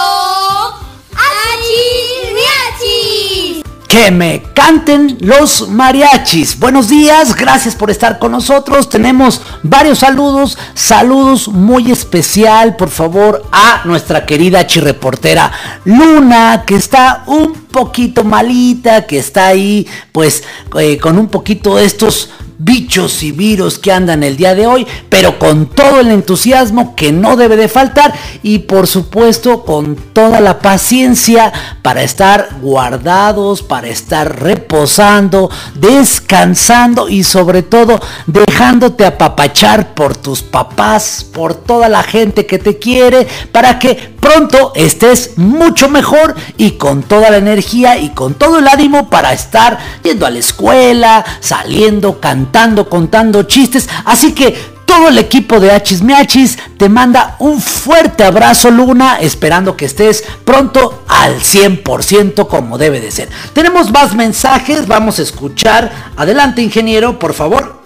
Miachis. Que me canten los mariachis. Buenos días, gracias por estar con nosotros. Tenemos varios saludos, saludos muy especial, por favor, a nuestra querida chirreportera Luna, que está un poquito malita, que está ahí, pues, eh, con un poquito de estos bichos y virus que andan el día de hoy, pero con todo el entusiasmo que no debe de faltar y por supuesto con toda la paciencia para estar guardados, para estar reposando, descansando y sobre todo dejándote apapachar por tus papás, por toda la gente que te quiere, para que pronto estés mucho mejor y con toda la energía y con todo el ánimo para estar yendo a la escuela, saliendo, cantando contando chistes. Así que todo el equipo de Hachis Miachis te manda un fuerte abrazo Luna, esperando que estés pronto al 100% como debe de ser. Tenemos más mensajes, vamos a escuchar. Adelante ingeniero, por favor.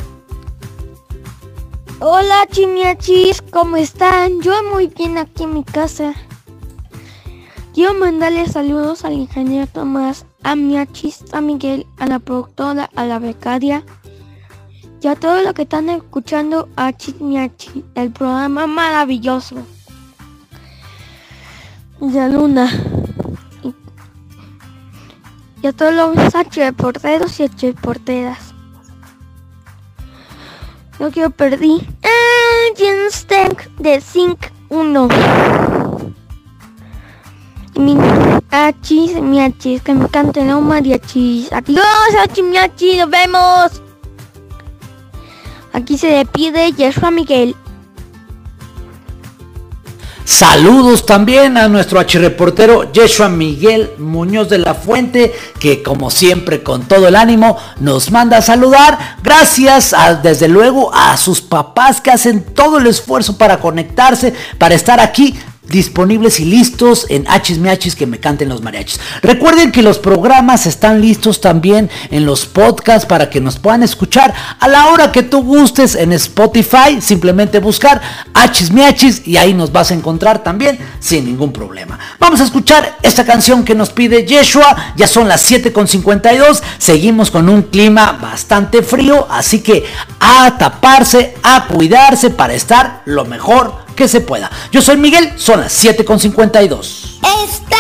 Hola chimiachis, ¿cómo están? Yo muy bien aquí en mi casa. Quiero mandarle saludos al ingeniero Tomás, a Miachis, a Miguel, a la productora, a la becaria, y a todos los que están escuchando a Chismiachi, el programa maravilloso. A Luna. Y, a todos los H porteros y H porteras. Yo quiero perdí. Ah, de Sync 1. Mi achis, mi achis, que me cante la mariachis. Adiós, achis, mi achis, nos vemos. Aquí se despide Yeshua Miguel. Saludos también a nuestro reportero Yeshua Miguel Muñoz de la Fuente, que como siempre con todo el ánimo nos manda a saludar. Gracias desde luego a sus papás que hacen todo el esfuerzo para conectarse, para estar aquí disponibles y listos en Hachis que me canten los mariachis. Recuerden que los programas están listos también en los podcasts para que nos puedan escuchar a la hora que tú gustes en Spotify. Simplemente buscar Hachis y ahí nos vas a encontrar también sin ningún problema. Vamos a escuchar esta canción que nos pide Yeshua. Ya son las 7.52. Seguimos con un clima bastante frío. Así que a taparse, a cuidarse para estar lo mejor que se pueda. Yo soy Miguel, son las 7.52. Estás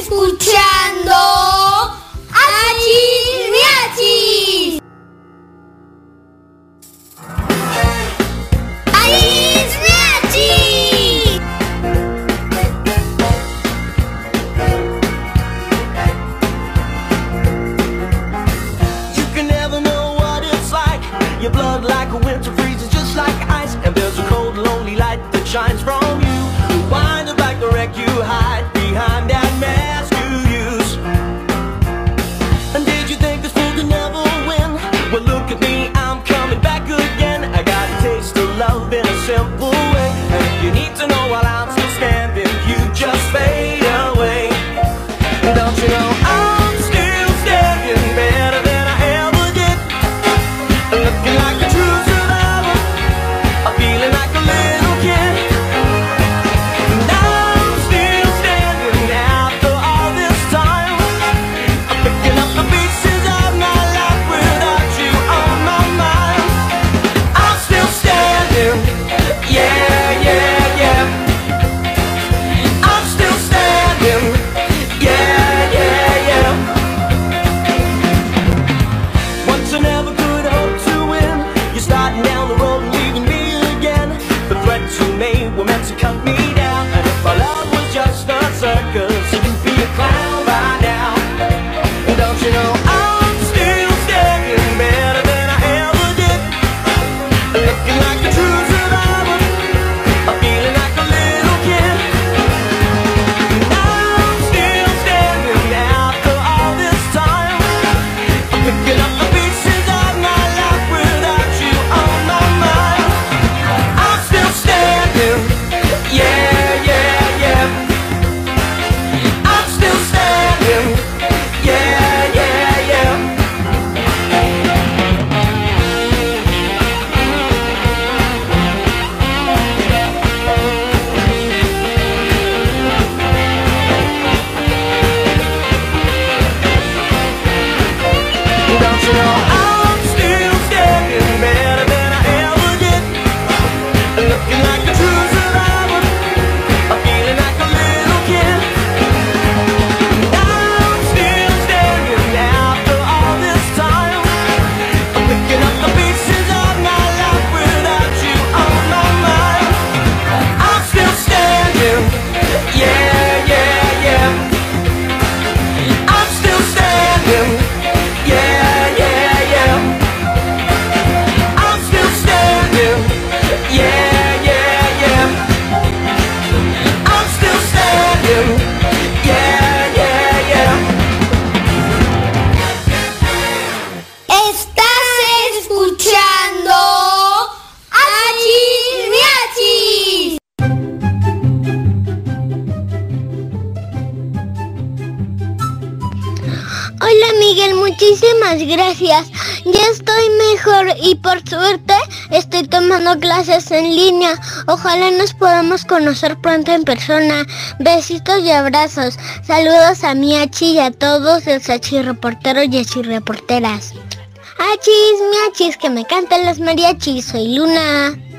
escuchando tomando clases en línea. Ojalá nos podamos conocer pronto en persona. Besitos y abrazos. Saludos a Miachi y a todos los achirreporteros y achirreporteras. Achis, miachis, que me cantan los mariachis. Soy Luna.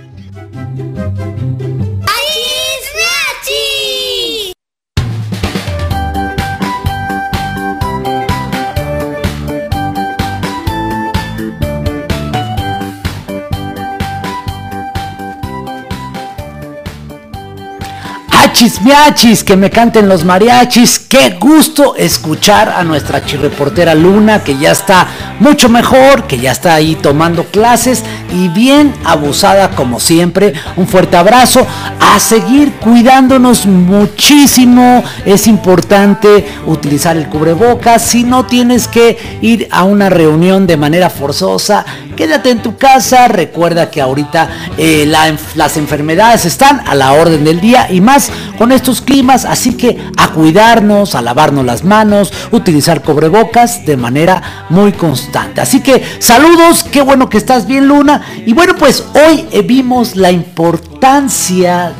Achis miachis, que me canten los mariachis. Qué gusto escuchar a nuestra chirreportera Luna, que ya está mucho mejor, que ya está ahí tomando clases y bien abusada como siempre. Un fuerte abrazo. A seguir cuidándonos muchísimo. Es importante utilizar el cubrebocas. Si no tienes que ir a una reunión de manera forzosa, quédate en tu casa. Recuerda que ahorita eh, la- las enfermedades están a la orden del día y más con estos climas. Así que a cuidarnos, a lavarnos las manos, utilizar cubrebocas de manera muy constante. Así que saludos, qué bueno que estás bien Luna. Y bueno, pues hoy eh, vimos la importancia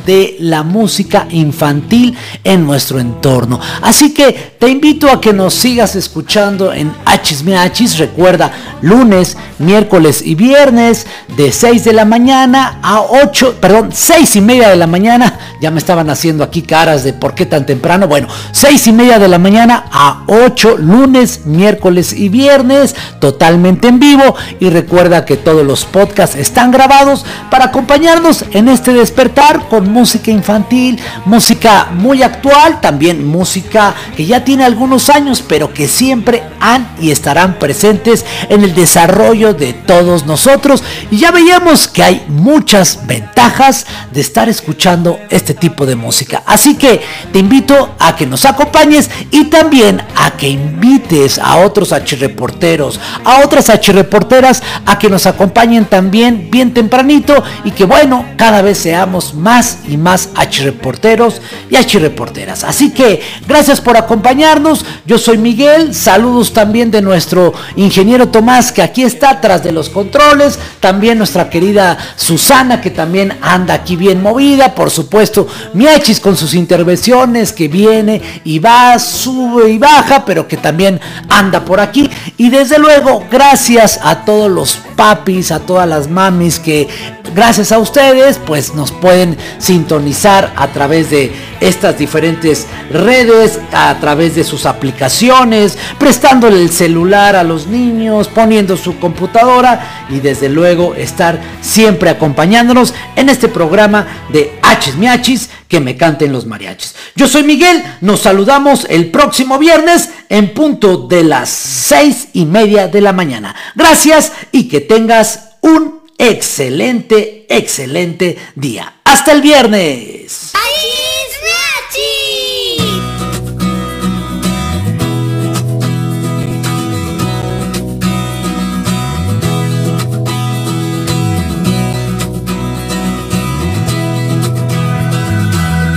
de la música infantil en nuestro entorno. Así que te invito a que nos sigas escuchando en Hachis. Recuerda, lunes, miércoles y viernes de 6 de la mañana a 8, perdón, 6 y media de la mañana. Ya me estaban haciendo aquí caras de por qué tan temprano. Bueno, 6 y media de la mañana a 8, lunes, miércoles y viernes, totalmente en vivo. Y recuerda que todos los podcasts están grabados para acompañarnos en este despertar con música infantil, música muy actual, también música que ya tiene algunos años, pero que siempre han y estarán presentes en el desarrollo de todos nosotros. Y ya veíamos que hay muchas ventajas de estar escuchando este tipo de música. Así que te invito a que nos acompañes y también a que invites a otros reporteros, a otras reporteras a que nos acompañen también bien tempranito y que bueno, cada vez seamos más y más reporteros y reporteras. Así que gracias por acompañarnos. Yo soy Miguel. Saludos también de nuestro ingeniero Tomás que aquí está tras de los controles. También nuestra querida Susana que también anda aquí bien movida. Por supuesto, Miachis con sus intervenciones que viene y va, sube y baja, pero que también anda por aquí. Y desde luego, gracias a todos los papis, a todas las mamis que gracias a ustedes pues nos pueden sintonizar a través de estas diferentes redes, a través de sus aplicaciones, prestándole el celular a los niños, poniendo su computadora y desde luego estar siempre acompañándonos en este programa de Hachis Miachis que me canten los mariachis. Yo soy Miguel, nos saludamos el próximo viernes en punto de las seis y media de la mañana. Gracias y que tengas un excelente, excelente día. Hasta el viernes.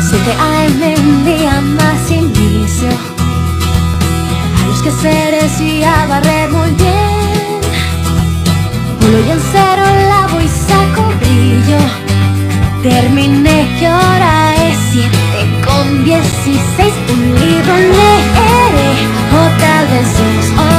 Siete AM un día más inicio A los quehaceres y a barrer muy Terminé que hora es siete con dieciséis Un libro leeré o tal vez dos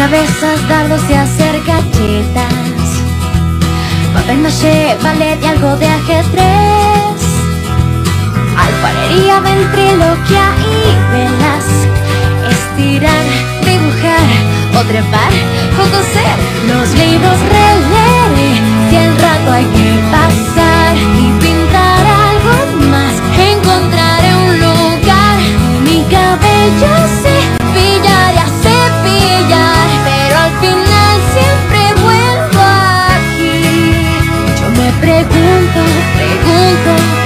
Rompecabezas, dardos y hacer galletas. Papel maché, ballet y algo de ajedrez. Alfarería, ventriloquia y velas. Estirar, dibujar o trepar o coser. Los libros releeré si el rato hay que pasar Y pintar algo más, encontraré un lugar. Mi cabello pregunto, pregunto.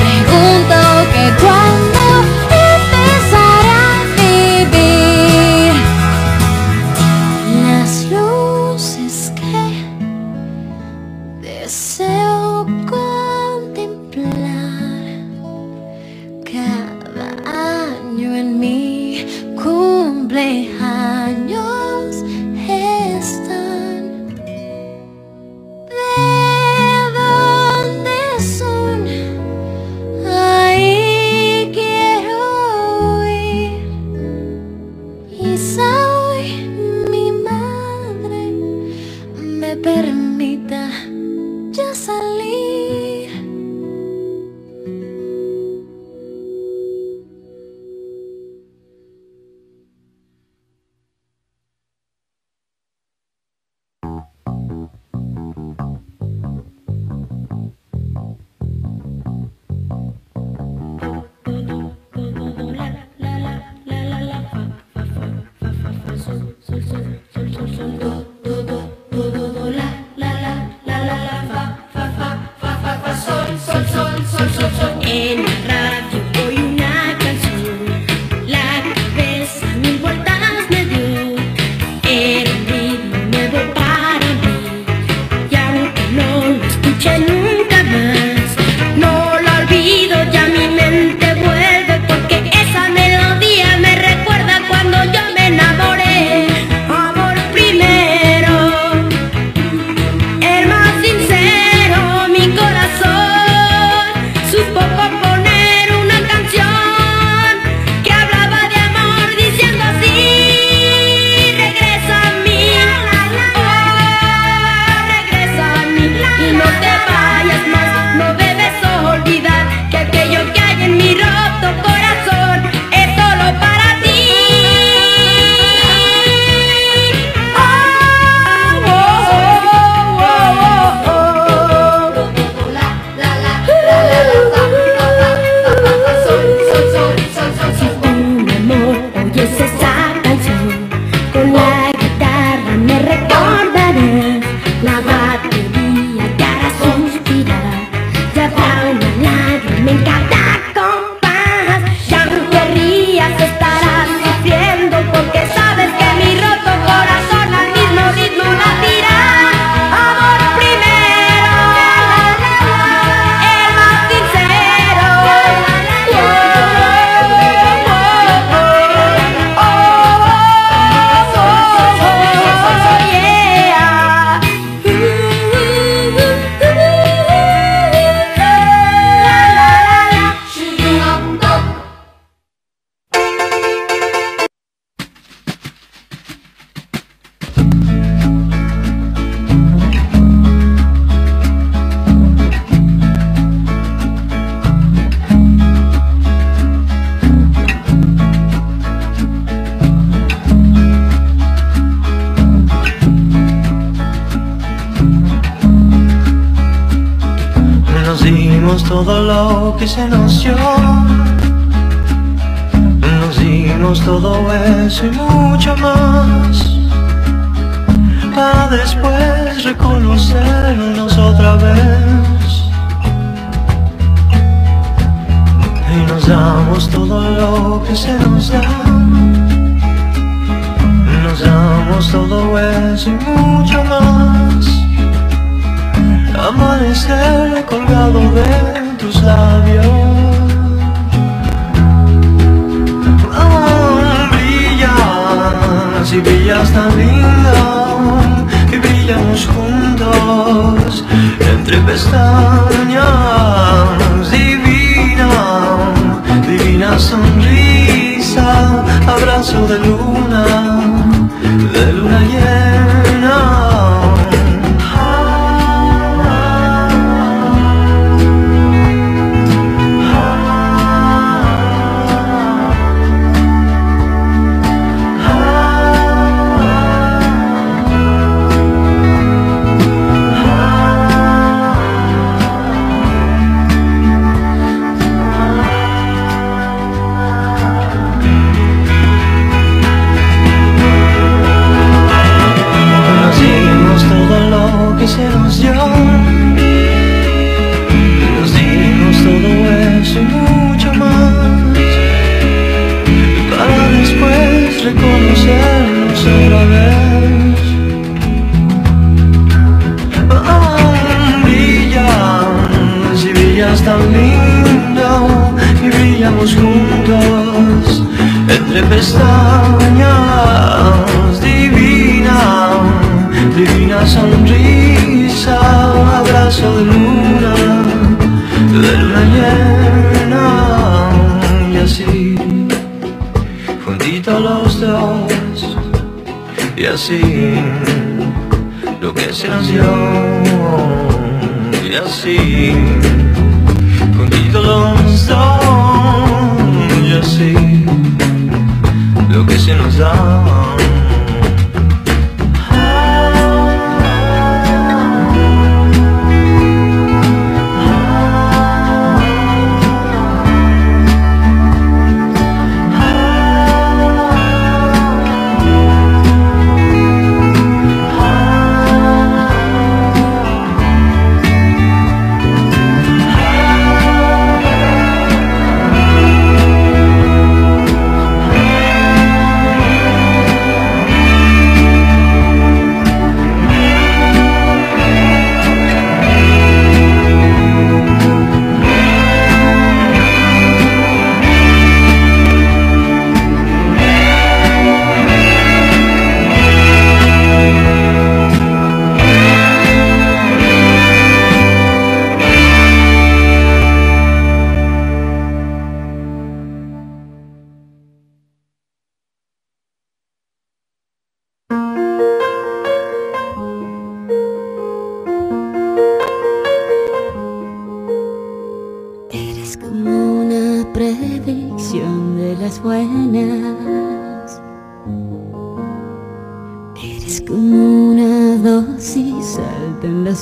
si brillas tan lindo y brillamos juntos entre pestañas divina, divina sonrisa, abrazo de luna.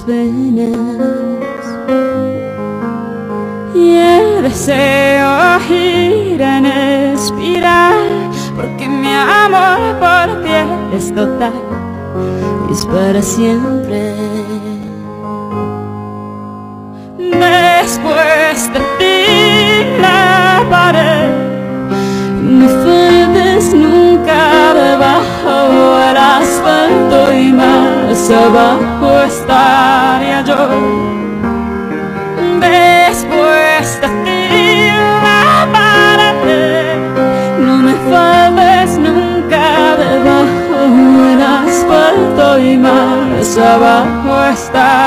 Venas. Y el deseo gira en espiral. Porque mi amor por ti es total. y Es para siempre. Después de ti la pared No faltes nunca debajo del asfalto y más abajo yo. Después de ti No me faltes nunca debajo del asfalto y más abajo estaría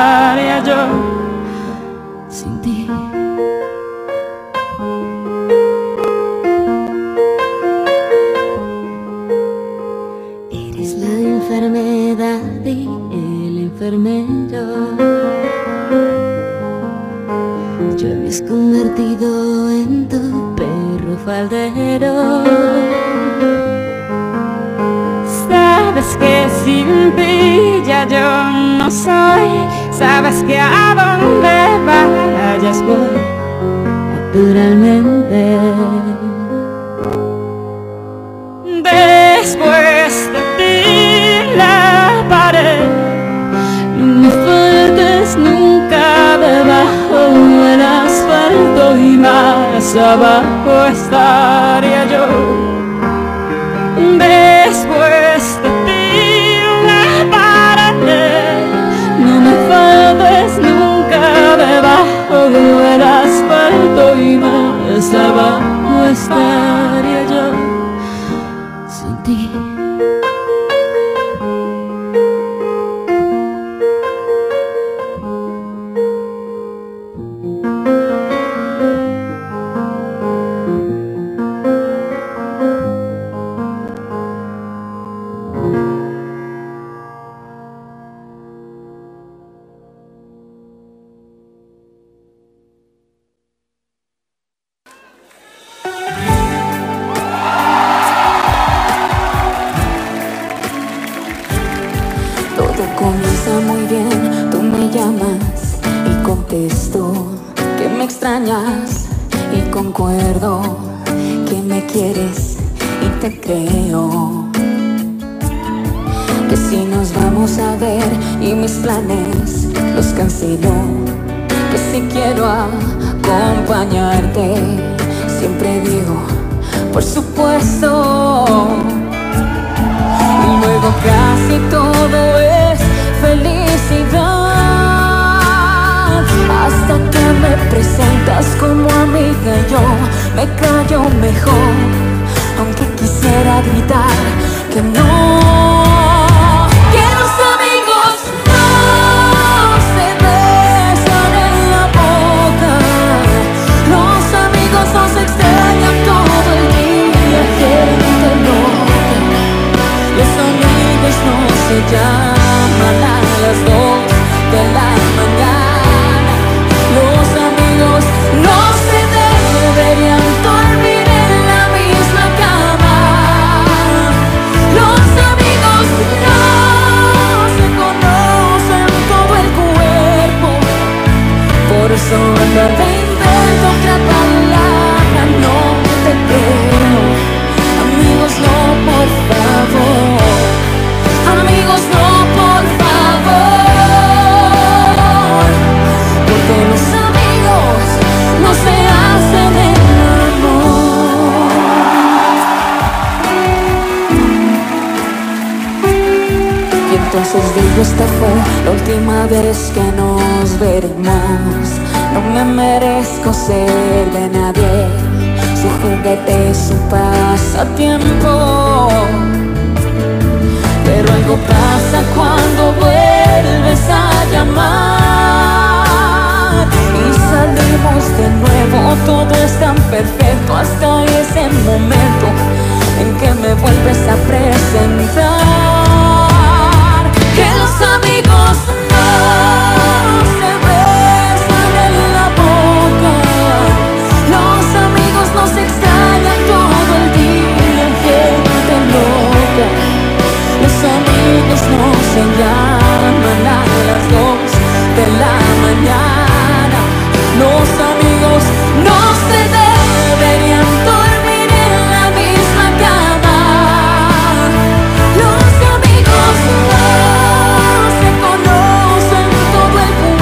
perro faldero. Sabes que sin ti yo no soy. Sabes que a donde vayas voy naturalmente. Abajo estaría yo. Después de ti la pared No me faltes nunca debajo del asfalto y más abajo estaría comienza muy bien, tú me llamas y contesto que me extrañas y concuerdo que me quieres y te creo. Que si nos vamos a ver y mis planes los cancelo, que si quiero acompañarte, siempre digo, por supuesto. Y luego casi todo es Hasta que me presentas como amiga yo me callo mejor. Aunque quisiera gritar que no. Que los amigos no se las dos de la mañana. Los amigos no se deberían dormir en la misma cama. Los amigos no se conocen todo el cuerpo. Por eso entonces digo, esta fue la última vez que nos veremos. No me merezco ser de nadie. Su juguete su pasatiempo. Pero algo pasa cuando vuelves a llamar Y salimos de nuevo, todo es tan perfecto Hasta ese momento en que me vuelves a presentar llaman